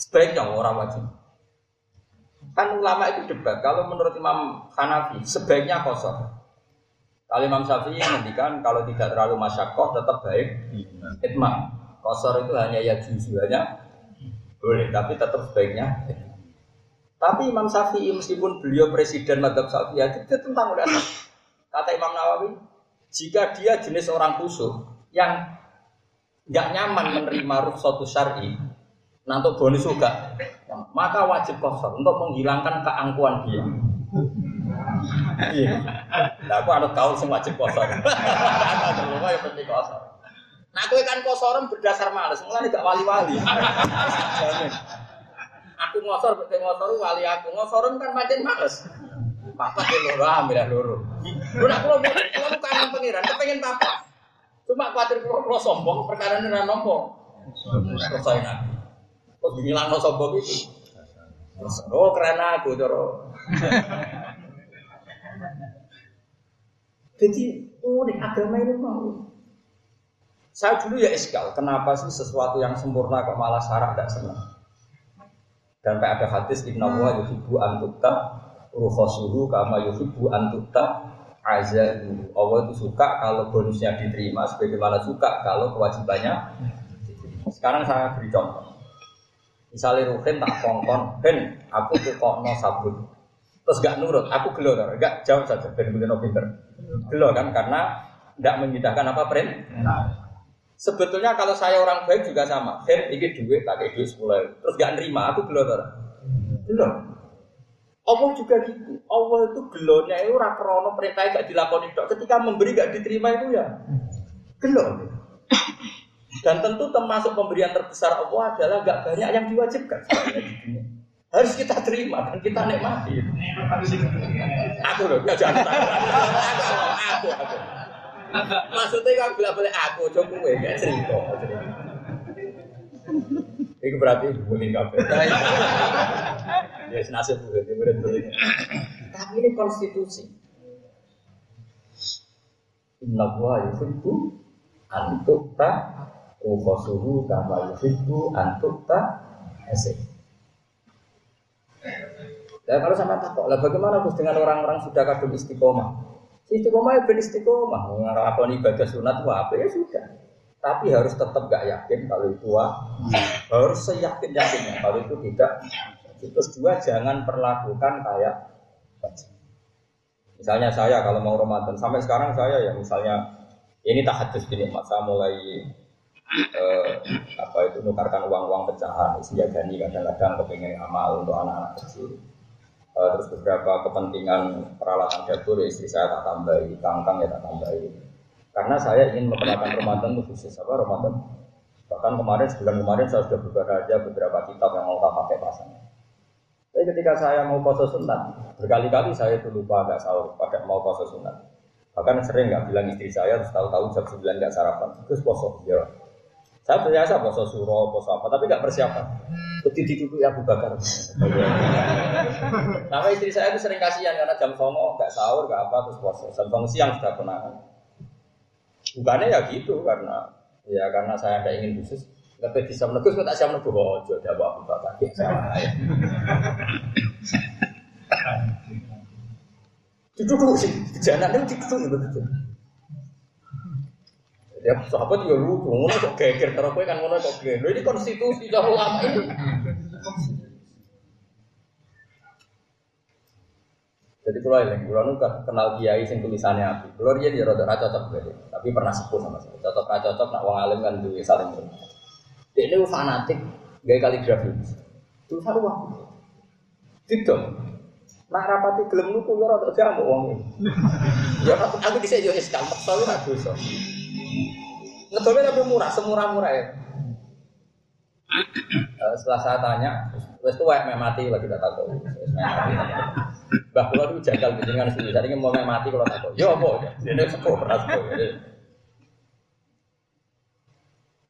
Sebaiknya orang wajib. Kan ulama itu debat. Kalau menurut Imam Hanafi, sebaiknya kosor. Kalau Imam Syafi'i menghentikan kalau tidak terlalu masyakoh tetap baik itma. Kosor itu hanya ya hanya boleh, tapi tetap sebaiknya. Tapi Imam Syafi'i meskipun beliau presiden Madhab Syafi'i itu tentang ulama. Kata Imam Nawawi, jika dia jenis orang khusyuk yang nggak nyaman menerima rukhsatu syar'i, nanti bonus juga, maka wajib kosor untuk menghilangkan keangkuhan dia. Iya. Aku anut kau sing wajib kosor. *laughs* Aku ya penting kosor. Nah, aku kan kosoran berdasar males, mulai gak wali-wali. aku ngosor, betul ngosor wali aku ngosoran kan macam males. Papa di loro, ambil loro. Lu nak kalau mau kangen pangeran, kepengen papa. Cuma khawatir kalau kalau sombong, perkara ini nompo. Selesai nabi. Kok bilang sombong itu? Oh karena aku coro. Jadi unik agama ini mau. Saya dulu ya eskal, kenapa sih sesuatu yang sempurna kok malah syarat tidak senang? Dan ada hadis Inna wa yuhibbu antukta ruhosuhu kama yuhibbu antukta azan Allah itu suka kalau bonusnya diterima sebagaimana suka kalau kewajibannya sekarang saya beri contoh. Misalnya Ruhin tak kongkon Ben aku tuh kok no sabun. Terus gak nurut aku gelo gak jauh saja Ben begini pinter gelo kan karena tidak menyidahkan apa pren sebetulnya kalau saya orang baik juga sama Ben ini duit tak duit sepuluh terus gak nerima aku gelo gelo Allah juga gitu. Allah itu gelonya itu rakrono perintah gak dilakoni dok. Ketika memberi gak diterima itu ya gelo. Dan tentu termasuk pemberian terbesar Allah adalah gak banyak yang diwajibkan. *laughs* Harus kita terima dan kita nikmati. Aku loh, ya jangan aku, aku, aku. Maksudnya kalau bilang boleh aku, coba gue gak cerita. Itu berarti bullying kafe. Ya senasib berarti murid bullying. Tapi ini konstitusi. Inna wa yuhibbu antukta ukhosuhu kama antukta esek. Ya kalau sama takut, lah bagaimana Gus dengan orang-orang sudah kadung istiqomah? Istiqomah ya ben istiqomah, ngelakoni ibadah sunat apa ya sudah. Tapi harus tetap gak yakin kalau itu wah. Harus seyakin yakinnya kalau itu tidak. Terus dua jangan perlakukan kayak Misalnya saya kalau mau Ramadan sampai sekarang saya ya misalnya ini tak hadis gini masa mulai eh, apa itu nukarkan uang-uang pecahan gani kadang-kadang kepengen amal untuk anak-anak kecil Eh, terus beberapa kepentingan peralatan dapur ya istri saya tak tambahi, kangkang ya tak tambahi. Karena saya ingin memperlakukan Ramadan itu khusus apa Ramadan. Bahkan kemarin sebulan kemarin saya sudah aja beberapa kitab yang mau pakai pasangan. Tapi ketika saya mau puasa sunat, berkali-kali saya itu lupa agak sahur, pada mau puasa sunat. Bahkan sering nggak bilang istri saya, terus tahu-tahu jam 9 nggak sarapan, terus puasa. Ya. Saya biasa puasa suro, puasa apa, tapi nggak persiapan. Beti ditutup ya Abu Bakar. *laughs* Nama istri saya itu sering kasihan karena jam songo nggak sahur, nggak apa, terus puasa. Jam songo siang sudah konangan. Bukannya ya gitu karena ya karena saya tidak ingin khusus. Tapi bisa menegus, kok tak siap menegus. Oh, jodoh Abu Bakar. Ya, ya. *laughs* Duduk sih, jangan itu duduk. Ya, sahabat juga lucu, ngono kok geger, karena kowe kan ngono kok geger. Ini konstitusi dah ulama ini. Jadi kalau yang kalau nu kenal kiai sing tulisannya api, kalau dia dia rada ra cocok berarti, tapi pernah sepuh sama saya. Cocok ra cocok nak wong alim kan duwe saling hormat. Dia ini fanatik gaya kaligrafi. Tulisan wah. Tidak. Nak rapati gelem nuku ya rada jamu ini. Ya aku yo wis gampang tapi dosa. Ngedolnya tapi murah, semurah-murah ya. *clears throat* Eh, setelah saya tanya, wes tuh meh mati lagi tak tahu. Wes meh mati. Bah kula itu jagal kan sendiri. Tadi mau meh mati kalau tahu. Yo apa? Ini sepuh sepuh.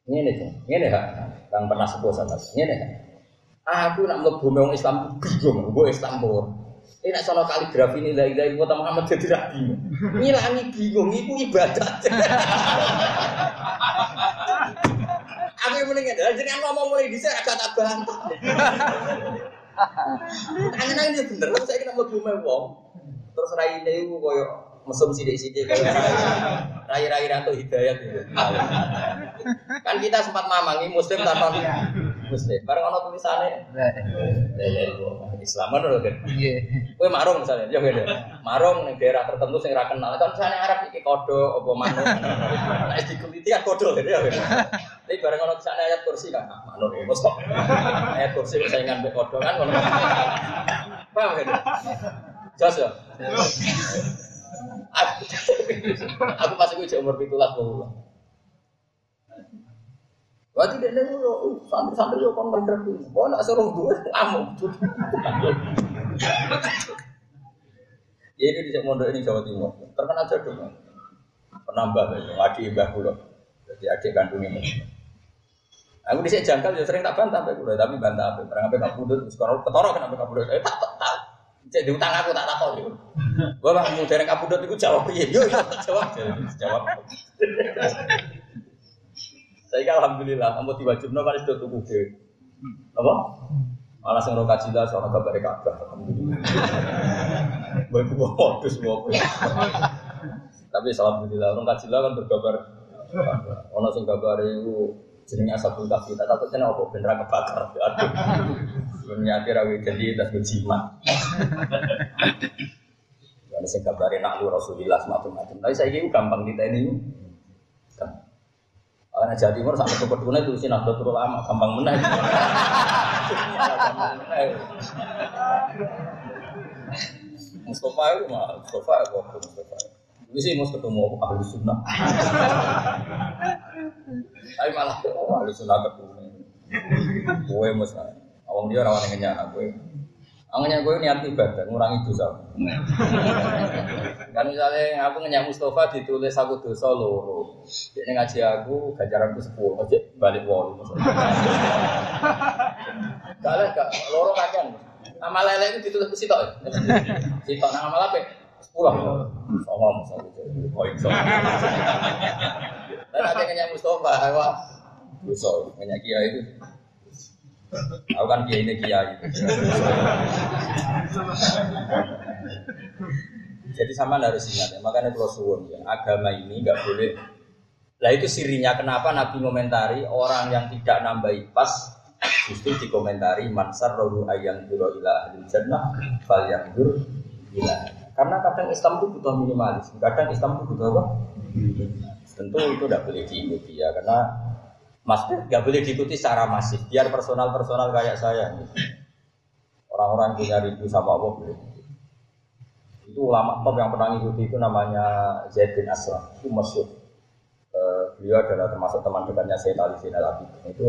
Ini nih, ini nih Kang pernah sepuh sama Ini nih. Aku nak mlebu wong Islam bingung, gue Islam pur. Ini nak sono kaligrafi ini lagi lagi kota Muhammad jadi rapi. Ngilangi bingung, itu ibadat. Aku yang mendingan, jadi aku ngomong mulai di agak tak bantah. Tangan ini bener, saya kena mau bumi wong. Terus rai ini itu koyo mesum sidik-sidik koyo rai-rai ratu hidayat. Kan kita sempat mamangi muslim tanpa muslim. Bareng ono tulisannya. Islam kan. Iya. Kowe marung misalnya, ya beda. Marung ning daerah tertentu sing ora kenal. Kan misalnya Arab iki kodo apa manuk. Nek dikuliti kan kodo gitu ya. Tapi bareng ono ke sana ayat kursi kan ah, manuk ya bos kok. Ayat kursi saingan mbek kodo kan ngono. Paham kan? Jelas ya? Aku, aku masih gue umur pitulah puluh. Berarti dia nih lo santri-santri lo kon bener tuh. Kau nak suruh gue ngamuk. Ya ini di Mondok ini Jawa Timur. Terkenal jodoh. Penambah itu adik mbah kula. Jadi adik kandung ini. Aku di jangkal ya sering tak bantah sampai kula, tapi bantah apa? Barang apa tak budut, sekarang ketoro kenapa tak budut? Eh tak tak tak. Jadi utang aku tak takon itu. Gua bang mau dereng kabudut itu jawab? Yo yo jawab jawab. Saya alhamdulillah, kamu diwajibno kan itu tuku dhewe. Apa? Malah sing roka cila sono kabar kabeh *laughs* alhamdulillah. Bae ku modus ngopo. Tapi alhamdulillah roka cila kan berkabar ono sing kabar iku jenenge asabul kahfi. Tak takut kena apa ben ra kebakar. Aduh. Dunia kira jadi tas berjimat. Ada sing kabare nak lu Rasulillah semacam-macam. Tapi saya ini gampang diteni. Karena Jawa Timur sampai ke Peduna itu sih Nahdlatul Ulama, gampang menang. *laughs* Mustafa itu mah, Mustafa itu Mustafa. Ini sih mau ketemu ahli sunnah. Tapi malah oh, ahli sunnah ketemu. Gue mas, awang dia rawan yang nyak gue. Angannya gue niat ibadah, ngurangi dosa. kan misalnya aku ngenyak Mustafa ditulis aku dosa loro. Jadi ngaji aku gajaranku sepuluh, aja balik wolu. Kalian gak loro kajian. Amal lele itu ditulis ke sitok. Sitok nang amal apa? Sepuluh. Sama misalnya poin sama. Dan ada ngenyak Mustafa, wah dosa ngenyak kiai itu. Aku kan kiai ini kiai. Jadi sama harus ingat ya, makanya kalau suwun ya, agama ini nggak boleh. Lah itu sirinya kenapa Nabi komentari orang yang tidak nambahi pas justru dikomentari mansar rohu ayang duro ila ahli jannah fal yang dur ila. Karena kadang Islam itu butuh minimalis, kadang Islam itu butuh apa? Tentu itu tidak boleh diikuti ya, karena Mas nggak boleh diikuti secara masif, biar personal-personal kayak saya. Orang-orang punya rindu sama Allah boleh. Itu ulama top yang pernah ngikuti itu namanya Zaid bin Aslam. Itu masyhur. Eh, beliau adalah termasuk teman dekatnya Sayyid Ali Zainal Abidin. Itu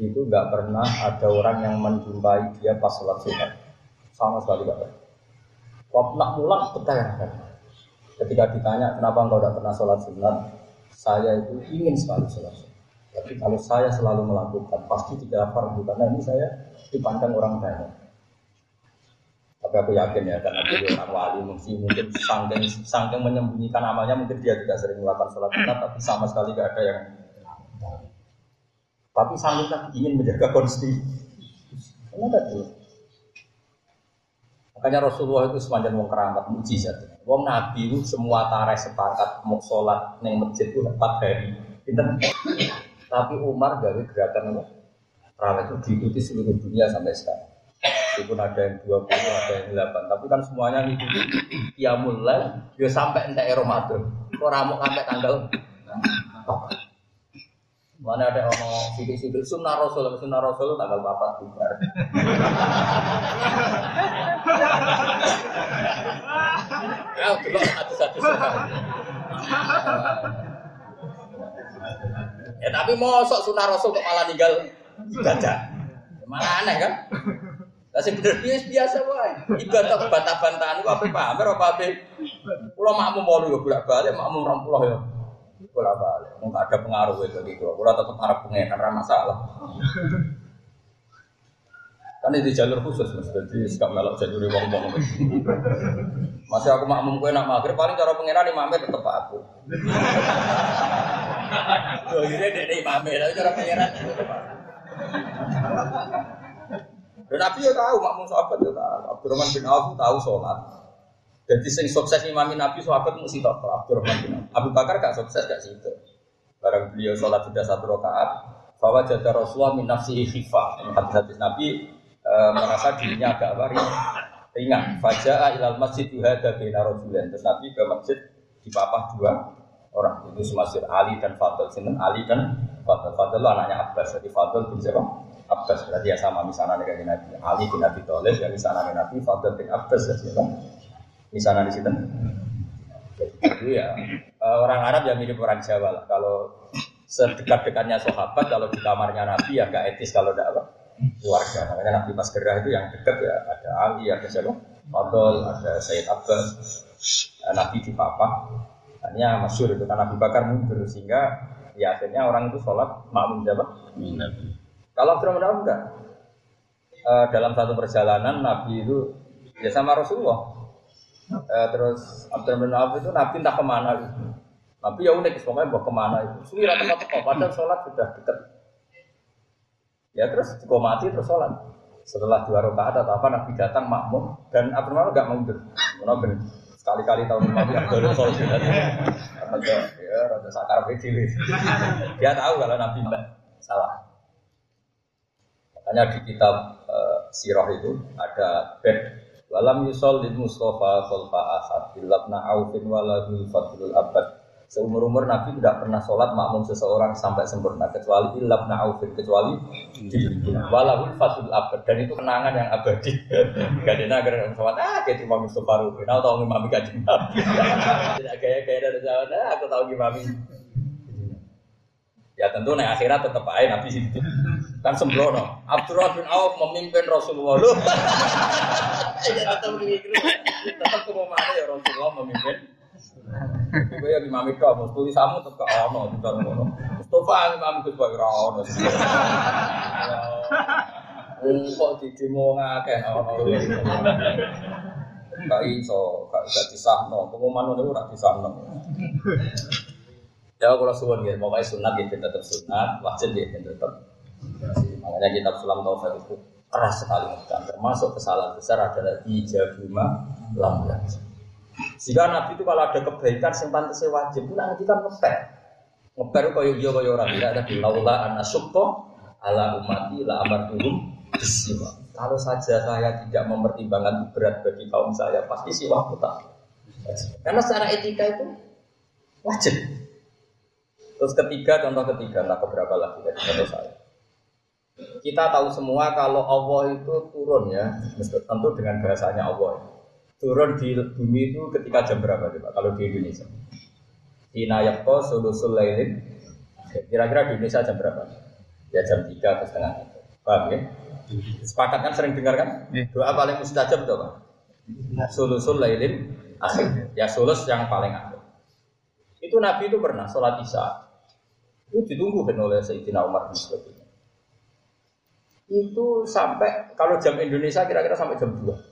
itu nggak pernah ada orang yang menjumpai dia pas sholat sunat sama sekali nggak pernah. Waktu nak pulang bertanya Ketika ditanya kenapa engkau tidak pernah sholat sunat, saya itu ingin sekali sholat sunat. Tapi kalau saya selalu melakukan, pasti tidak fardu karena ini saya dipandang orang banyak. Tapi aku yakin ya, karena dia orang wali mungkin mungkin sangking, sangking menyembunyikan amalnya, mungkin dia tidak sering melakukan sholat sunat, tapi sama sekali tidak ada yang tapi sanggup ingin menjaga konstitusi. Kenapa tuh? Makanya Rasulullah itu semacam wong keramat mujizat. Wong Nabi itu semua tareh sepakat mau sholat neng masjid itu empat hari. Tapi Umar dari gerakan apa? Terawih itu diikuti seluruh dunia sampai sekarang. Meskipun ada yang 20, ada yang 8 Tapi kan semuanya ngikuti. Ya mulai, dia sampai entek Ramadan. Kok ramuk sampai tanggal? Mana ada orang sidik-sidik? Sunnah rasul, sunnah rasul tanggal bapak bubar. ya, dulu satu-satu Ya tapi mosok sunnah rasul kok malah tinggal ibadah. Malah aneh kan? Lah sing bener biasa biasa wae. Ibadah bantah-bantahan ku ape pamer apa ape? Kula makmum mau yo bolak-balik makmum 20 ya. Bolak-balik. Enggak ada pengaruh itu bagi kula. Kula tetep arep pengen ora masalah. Kan di jalur khusus mas, jadi sekarang melok jalur wong wong. Masih aku makmum kue nak mager, paling cara pengiran di mamer tetep aku. Loh ini dek dek mamer, tapi cara pengiran. Dan Nabi ya tahu, makmum sahabat ya tahu. Abdurrahman bin Auf tahu sholat. Jadi sing sukses imami Nabi sahabat mesti tahu Abdurrahman bin Auf. Abu Bakar gak sukses gak situ. Barang beliau sholat sudah satu rakaat, bahwa jada Rasulullah min nafsihi khifah. Hadis Nabi e, merasa dirinya agak apa ringan. Faja'a ilal masjid yuhada bina rajulan. Terus Nabi ke masjid dipapah dua orang. Itu semasir Ali dan Fadl. Sinten Ali dan Fadl. Fadl anaknya Abbas. Jadi Fadl bin siapa? Abbas. Berarti ya sama misalnya dengan Nabi. Ali bin Abi Thalib ya misalnya Nabi. Fadl bin Abbas. Ya, siapa? Misalnya di situ. Jadi ya orang Arab ya mirip orang Jawa lah. Kalau sedekat-dekatnya sahabat, kalau di kamarnya Nabi ya gak etis kalau tidak apa keluarga. Makanya Nabi Mas Gerah itu yang dekat ya ada Ali, ada siapa? Fadl, ada Sayyid Abbas, Nabi di Papa. Hanya masyur itu karena Nabi Bakar mundur sehingga ya akhirnya orang itu sholat makmum siapa? Kalau Abdurrahman enggak. E, dalam satu perjalanan Nabi itu ya sama Rasulullah. E, terus Abdurrahman Auf itu Nabi entah ke mana itu. Nabi ya unik, pokoknya mau ke mana itu. Sudah tempat-tempat, padahal sholat sudah dekat Ya terus mati terus sholat. Setelah dua rakaat atau apa Nabi datang makmum dan Abdurrahman gak mundur. Nabi sekali-kali tahun lima yang baru sholat. Ada ya rada sakar PDW. Dia tahu kalau Nabi mbak salah. Makanya di kitab uh, sirah itu ada bed walam yusol di Mustafa Solfa Asad bilabna Aufin waladul Fadlul Abad Seumur umur Nabi tidak pernah sholat makmum seseorang sampai sempurna kecuali ilab naufin kecuali walahul fasul abad dan itu kenangan yang abadi. *laughs* Ada agar sholat ah kayak imam Mustafa Rufin, aku tahu imam kajian Tidak gaya-gaya dari Jawa, ah aku tahu imam Ya tentu nih akhirat tetap aja Nabi situ. Kan sembrono. Abdurrahman bin Auf memimpin Rasulullah. *laughs* Ya tetap begitu. Tetap ke mana ya Rasulullah memimpin Iku ya Imam itu mau tulisanmu tetep gak ono bukan ngono. Mustafa Imam itu bae ora ono. Kok di demo ngakeh ono. Gak iso, gak gak disahno. Pengumuman ngono ora disahno. Ya kalau suwun ya, pokoknya sunat ya tetap sunat, wajib ya tetap. Makanya kitab Sulam Taufik itu keras sekali. Termasuk kesalahan besar adalah ijabuma lambat. Jika Nabi itu kalau ada kebaikan yang pantasnya wajib, itu nanti kan ngeper. Ngeper kaya iya kaya orang tidak ada di laula anasukto ala umati la amartuhum bisiwa. Kalau saja saya tidak mempertimbangkan berat bagi kaum saya, pasti siwa tak. Karena secara etika itu wajib. Terus ketiga, contoh ketiga, nah keberapa lagi dari contoh saya. Kita tahu semua kalau Allah itu turun ya, tentu dengan bahasanya Allah. Turun di bumi itu ketika jam berapa coba kalau di Indonesia? Hina yakko sulusul lailin. Kira-kira di Indonesia jam berapa? Ya jam 3 atau setengah tiga. Paham ya? Sepakat kan sering dengar kan? Iya. Doa paling mustajab itu apa? Sulusul lailin akhir. Ya sulus yang paling akhir. Itu Nabi itu pernah sholat isya. Itu ditunggu oleh Sayyidina Umar bin Khattab itu sampai kalau jam Indonesia kira-kira sampai jam 2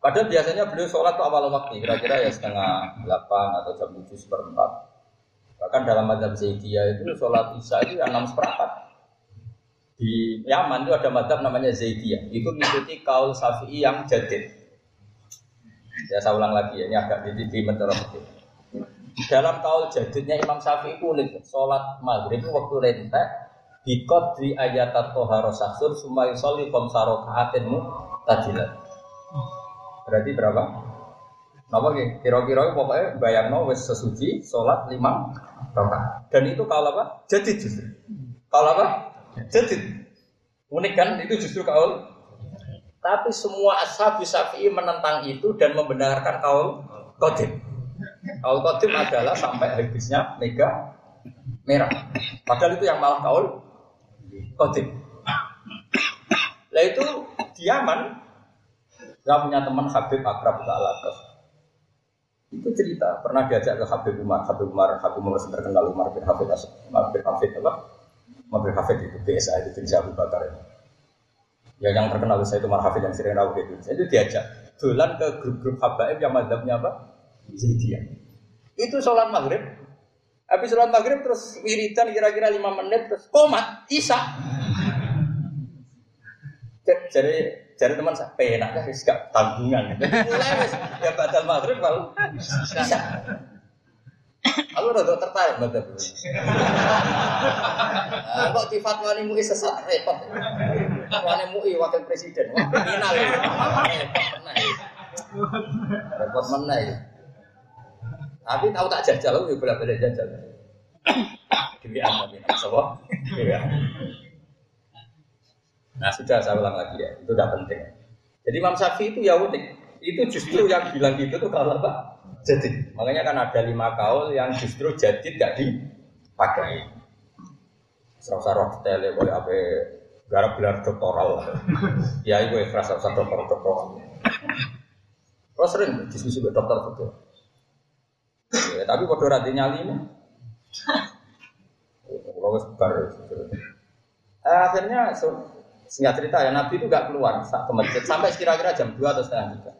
Padahal biasanya beliau sholat tuh awal waktu, kira-kira ya setengah 8 atau jam 7 seperempat. Bahkan dalam madhab Zaidiyah itu sholat isya itu ya 6 seperempat. Di Yaman itu ada madhab namanya Zaidiyah, itu mengikuti kaul Syafi'i yang jadid. Ya saya ulang lagi ya, ini agak di, di Dalam kaul jadidnya Imam Syafi'i itu unik, sholat maghrib itu waktu rentek, di ayat toharo sasur sumai soli komsaro kaatinmu tajilat. Berarti berapa? Napa gitu? Kira-kira pokoknya bayangno wis sesuci sholat lima rakaat. Dan itu kalau apa? Jadi justru. Kalau apa? Jadi. Unik kan? Itu justru kaul. Tapi semua ashab syafi'i menentang itu dan membenarkan kaul kodim. Kaul kodim adalah sampai habisnya mega merah. Padahal itu yang malah kaul kodim. Lah itu diaman. Gak punya teman Habib Akrab ke Alatas. Itu cerita pernah diajak ke Habib Umar, Habib Umar, Habib Umar terkenal Umar bin Hafid, Umar bin Hafid apa? Umar bin Hafid itu BSA itu jenis Abu Bakar itu. Ya yang terkenal saya itu Umar Hafid yang sering rawuh itu. Saya itu diajak dolan ke grup-grup habaib yang madhabnya apa? Zaidiyah. Itu sholat maghrib. Habis sholat maghrib terus wiridan kira-kira lima menit terus komat, isya. Jadi jadi teman saya penak kan gak tanggungan. *laughs* Mulai wis ya batal maghrib kalau isya. Aku udah tertarik. Nah, kok di fatwa ini MUI sesat repot. Fatwa MUI wakil presiden. Kriminal ya. Repot mana ya. Ya. Tapi tahu tak jajal, aku boleh boleh jajal. Dewi Amma bin Absawa. Nah sudah saya ulang lagi ya, itu udah penting. Jadi Imam Syafi'i itu ya unik. Itu justru yang bilang gitu tuh kalau apa? Jadi makanya kan ada lima kaul yang justru jadi tidak dipakai. Serasa roh tele boleh apa garap gelar doktoral. *laughs* ya itu ikhlas serasa dokter doktoral. Kalau sering diskusi dengan dokter betul. Ya, tapi pada rati nyali ini. *laughs* Kalau sebar. Akhirnya so, singkat cerita ya Nabi itu gak keluar ke masjid sampai kira-kira jam 2 atau setengah tiga.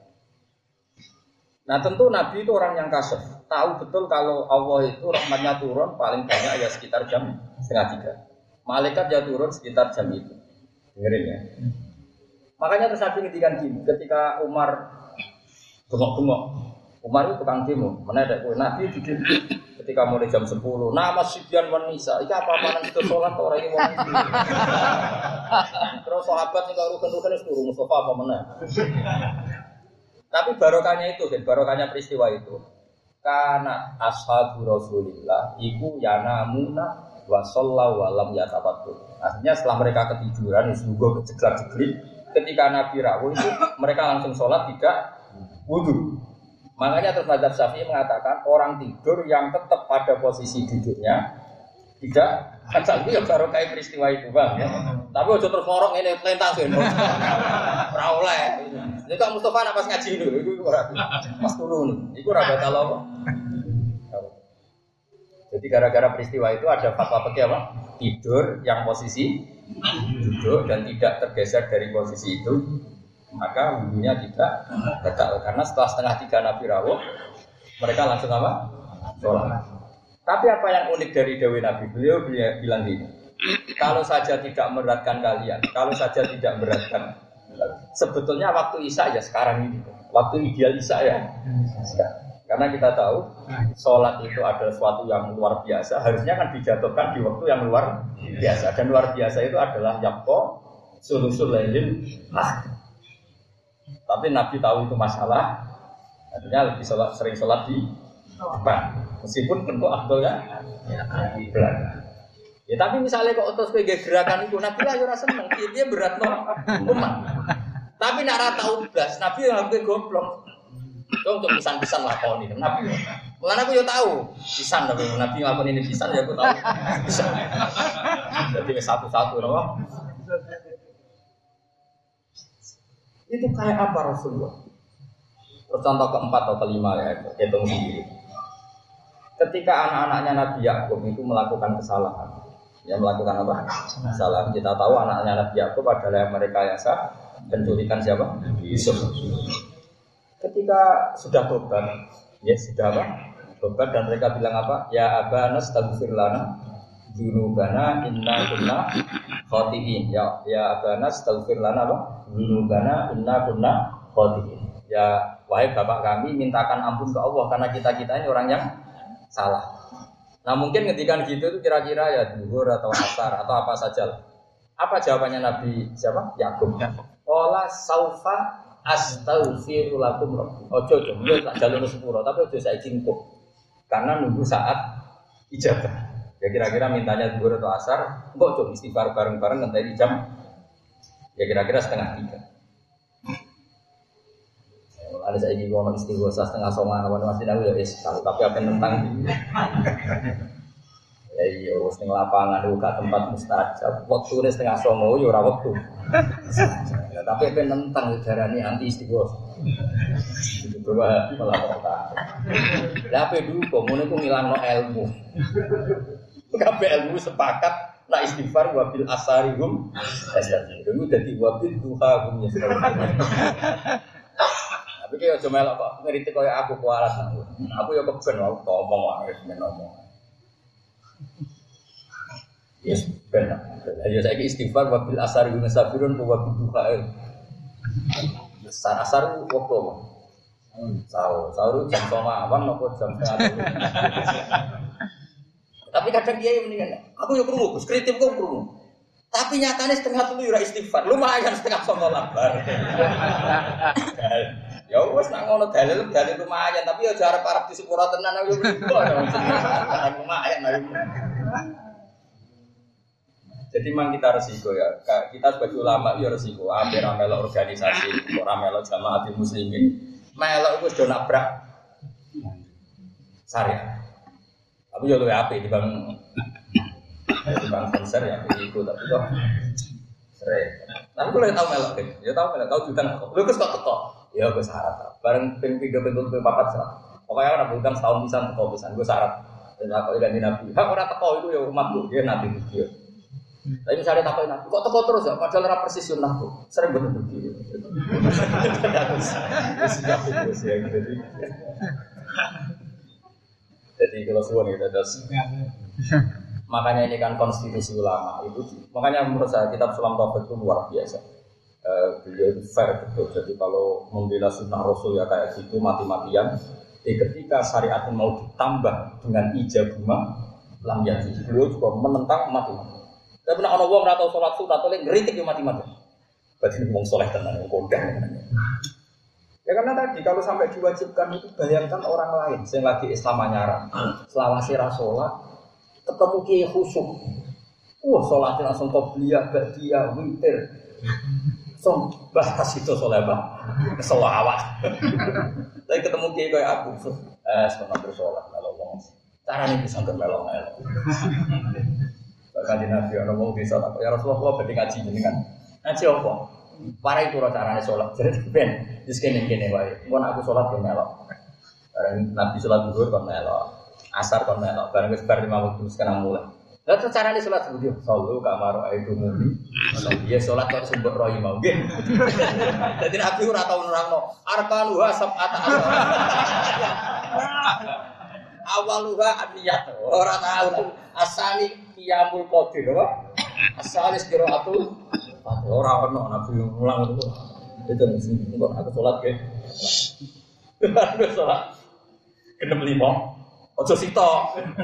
Nah tentu Nabi itu orang yang kasar, tahu betul kalau Allah itu rahmatnya turun paling banyak ya sekitar jam setengah tiga. Malaikat ya turun sekitar jam itu. Dengerin ya. Makanya terus Nabi ngedikan gini, ketika Umar bengok-bengok, Umar itu tukang demo, mana ada Nabi bikin ketika mulai jam 10 nama Sibyan wanisa itu apa mana itu sholat orang ini mau terus sahabat yang kalau rukun-rukun itu turun Mustafa apa mana tapi barokahnya itu kan barokahnya peristiwa itu. Karena ashabu rasulillah iku yanamuna wa sallallahu walam yatabattu artinya setelah mereka ketiduran juga keceklak jeglik ketika Nabi rawuh itu mereka langsung sholat tidak wudhu Makanya terus Mazhab Syafi'i mengatakan orang tidur yang tetap pada posisi duduknya tidak asal itu ya baru kayak peristiwa itu bang ya. Tapi udah terus ini pelentang sih. Rauleh. Ini kok Mustafa nak pas ngaji dulu itu pas turun. Itu rada kalau Jadi gara-gara peristiwa itu ada fatwa pergi apa? Tidur yang posisi duduk dan tidak tergeser dari posisi itu maka wudhunya tidak batal karena setelah setengah tiga Nabi rawuh mereka langsung apa? Sholat. Tapi apa yang unik dari Dewi Nabi? Beliau, bilang gini, kalau saja tidak meratkan kalian, kalau saja tidak meratkan, sebetulnya waktu Isya ya sekarang ini, waktu ideal Isya ya. Karena kita tahu sholat itu adalah sesuatu yang luar biasa, harusnya kan dijatuhkan di waktu yang luar biasa. Dan luar biasa itu adalah yakko sulusul lailin lah. Tapi Nabi tahu itu masalah, artinya lebih sholat, sering sholat di depan. Meskipun tentu afdolnya di belakang. Ya tapi misalnya kok otos kayak gerakan itu, Nabi lah ya ora seneng, dia berat no umat. Tapi nak rata ublas, Nabi yang hampir goblok. Kau untuk pisan-pisan lakoni, Nabi. Mulanya aku ya tahu, pisan tapi Nabi ngakon ini pisan ya aku tahu. Jadi satu-satu, no? Itu kayak apa Rasulullah? Contoh keempat atau kelima ya, hitung sendiri. Ketika anak-anaknya Nabi Yakub itu melakukan kesalahan, ya melakukan apa? Kesalahan. Kita tahu anak-anaknya Nabi Yakub adalah yang mereka yang sah penculikan siapa? Yusuf. Ketika sudah tobat, ya sudah apa? Tobat dan mereka bilang apa? Ya abana astaghfir lana junubana inna kunna khotiin. Ya ya abana astaghfir lana apa? Junubana inna kunna khotiin. Ya wahai bapak kami mintakan ampun ke Allah karena kita kita ini orang yang salah. Nah mungkin ketika gitu itu kira-kira ya duhur atau asar atau apa saja. Apa jawabannya Nabi siapa? Yakub. Ola saufa astaghfiru lakum rabbi. Ojo ojo, yo tak jalur sepuro tapi ojo saya cingkuk. Karena nunggu saat ijabah. Ya kira-kira mintanya duhur atau asar, kok coba istighfar bareng-bareng nanti jam? Ya kira-kira setengah tiga. Ada saya ingin ngomong istighosa setengah songan apa masih tahu ya es tapi apa tentang ya iya harus di lapangan juga tempat mustajab. Waktu ini setengah songo ya ora waktu ya, tapi apa tentang ini anti istighosa itu coba melaporkan lah apa dulu komun itu ngilang no ilmu Kabeh ilmu sepakat nak istighfar wabil asarihum itu jadi wabil duha hum tapi kayak cuma melok kok ngeritik kayak aku kualat aku. Aku ya keben aku ngomong men ngomong. Yes, benar. Ya saya istighfar wabil asar bin sabirun wa wabil duha. Asar asar waktu apa? Sahur, sahur jam sama awan nopo jam setengah Tapi kadang dia yang mendingan. Aku yang perlu, kritik kok perlu. Tapi nyatanya setengah tuh yura istighfar, lumayan setengah sama lambar. Ya wes nak ngono dalil dalil lumayan tapi ya jarak para di sepura tenan aku lumayan Jadi memang kita resiko ya. Kita sebagai ulama ya resiko. Hampir melok organisasi, orang melok jamaah muslimin, melok itu sudah nabrak syariat. Tapi ya lebih api di bang di bang konser ya ikut tapi kok sering. Tapi kalau tahu melok, ya tahu melok, tahu jutaan, lu kok teko. Ya gue syarat. Bareng ping pintu ping papat syarat. Pokoknya orang berutang setahun bisa teko bisa. Gue syarat. Dan aku ganti nabi. Hak orang teko itu ya umat tuh. Dia nabi dia. Tapi misalnya takut nabi, kok teko terus ya? Padahal orang persis nabi. Sering betul betul dia. Jadi, jadi kalau suwon itu terus. *laughs* Makanya ini kan konstitusi ulama itu. Makanya menurut saya kitab Sulam Taufik itu luar biasa uh, beliau itu fair betul. Jadi kalau membela sunnah Rasul ya kayak gitu mati-matian. Jadi ketika syariat mau ditambah dengan ijabuma lam yati. Beliau juga menentang mati. Tapi pernah orang wong atau sholat sunat atau ngeritik ya mati-mati. Berarti ini wong soleh tenan, kondang. Ya karena tadi kalau sampai diwajibkan itu bayangkan orang lain yang lagi Islam anyara, selawasi rasolat, ketemu kiai khusyuk. Wah, sholatnya langsung belia, dia, winter. Song bahas itu bang, selawat. Tapi ketemu kiai kayak aku, eh sekarang bersolat kalau. Cara ini bisa bermelong melong. Bahkan di nabi orang mau bisa ya Rasulullah berarti ngaji jenengan. Ngaji apa? Para itu caranya sholat. *laughs* Jadi ben, di sini gini wae. Mau aku sholat ke melok. Barang nabi sholat duhur kon melok. Asar kon melok. Barang wis lima waktu sekarang mulai. Lah terus carane salat seperti sallu kamar itu. Ono dia salat kok sumbek royi mau nggih. Dadi *laughs* Nabi ora tau nerangno arkanuha sab'ata Awaluha aniyat. Ora tahu asali qiyamul qadir apa? Asali qiraatul ora ono Nabi mulang itu. Itu mesti kok aku salat ge. Aku salat. Genep lima. Ojo sito,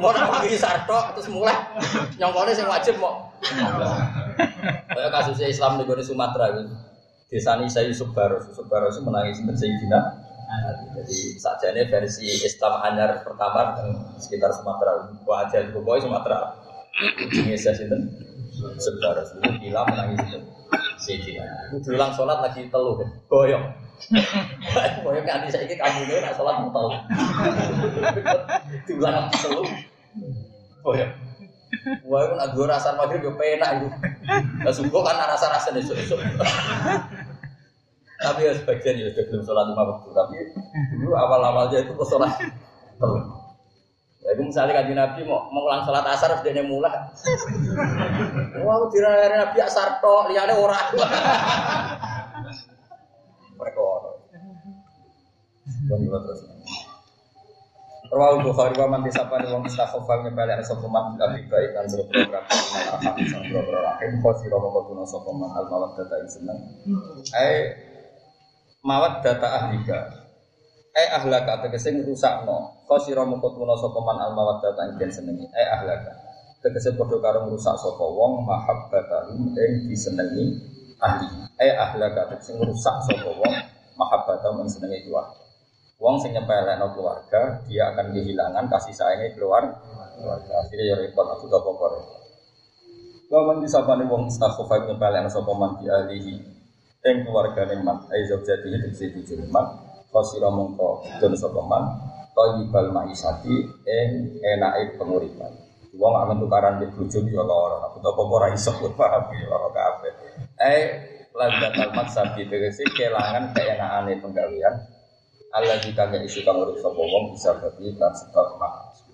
mau nak pergi sarto terus mulai nyongkone sing wajib mau. Kayak kasusnya Islam di Sumatera gitu. Desa saya Yusuf Baros, Yusuf Baros itu menangis Sayyidina jadi saja ini versi Islam Anyar pertama sekitar Sumatera, wajah Boboy Sumatera. Ini saya saudara sebelum gila menangis itu. Siji. Diulang sholat lagi telu kan. Goyong. *laughs* Goyong nanti saya ini kamu ini nak sholat mau telu. *laughs* Diulang lagi telu. Goyong. Wah, itu nak dua rasa maghrib ya penak itu. Nah, sungguh kan rasa-rasa nih esok Tapi ya sebagian ya belum sholat lima waktu. Tapi dulu awal-awalnya itu kok sholat telu. Ya, itu misalnya kaji Nabi mau mengulang sholat asar harus dia mulai. Wah, kira Nabi asar toh, lihatnya orang. Mereka orang. Juga terus. Rawal Bukhari wa man disapani wong istakhofa nyepelek sapa man bil baik kan program kenal ahad sang program rahim khosira mongko tuna sapa man al mawad data ing seneng. Ai mawad data ahlika. Ai ahlaka tegese ngrusakno. Khosira mongko tuna sapa man al mawad data ing den senengi. Ai ahlaka. Tegese padha karo ngrusak sapa wong mahabbatan ing disenengi ahli. Ai ahlaka tegese ngrusak sapa wong mahabbatan ing senengi keluarga. Wong sing nyepelekno keluarga, dia akan kehilangan kasih sayangnya keluar keluarga. Akhirnya ya repot aku gak pokok. Lawan disapane wong istakhofa nyepelekno sapa man di alihi ing keluargane man zaujati itu sing bujur man fasira mongko dun sapa man thayyibal maisati ing enake penguripan. Wong amen tukaran di bojo yo lara, aku apa ora iso paham yo lara kabeh. Eh landatal maksabi tegese kelangan keenakane penggawean Allah jika nggak isi kamu urus sopo wong bisa berarti kan sebab makan.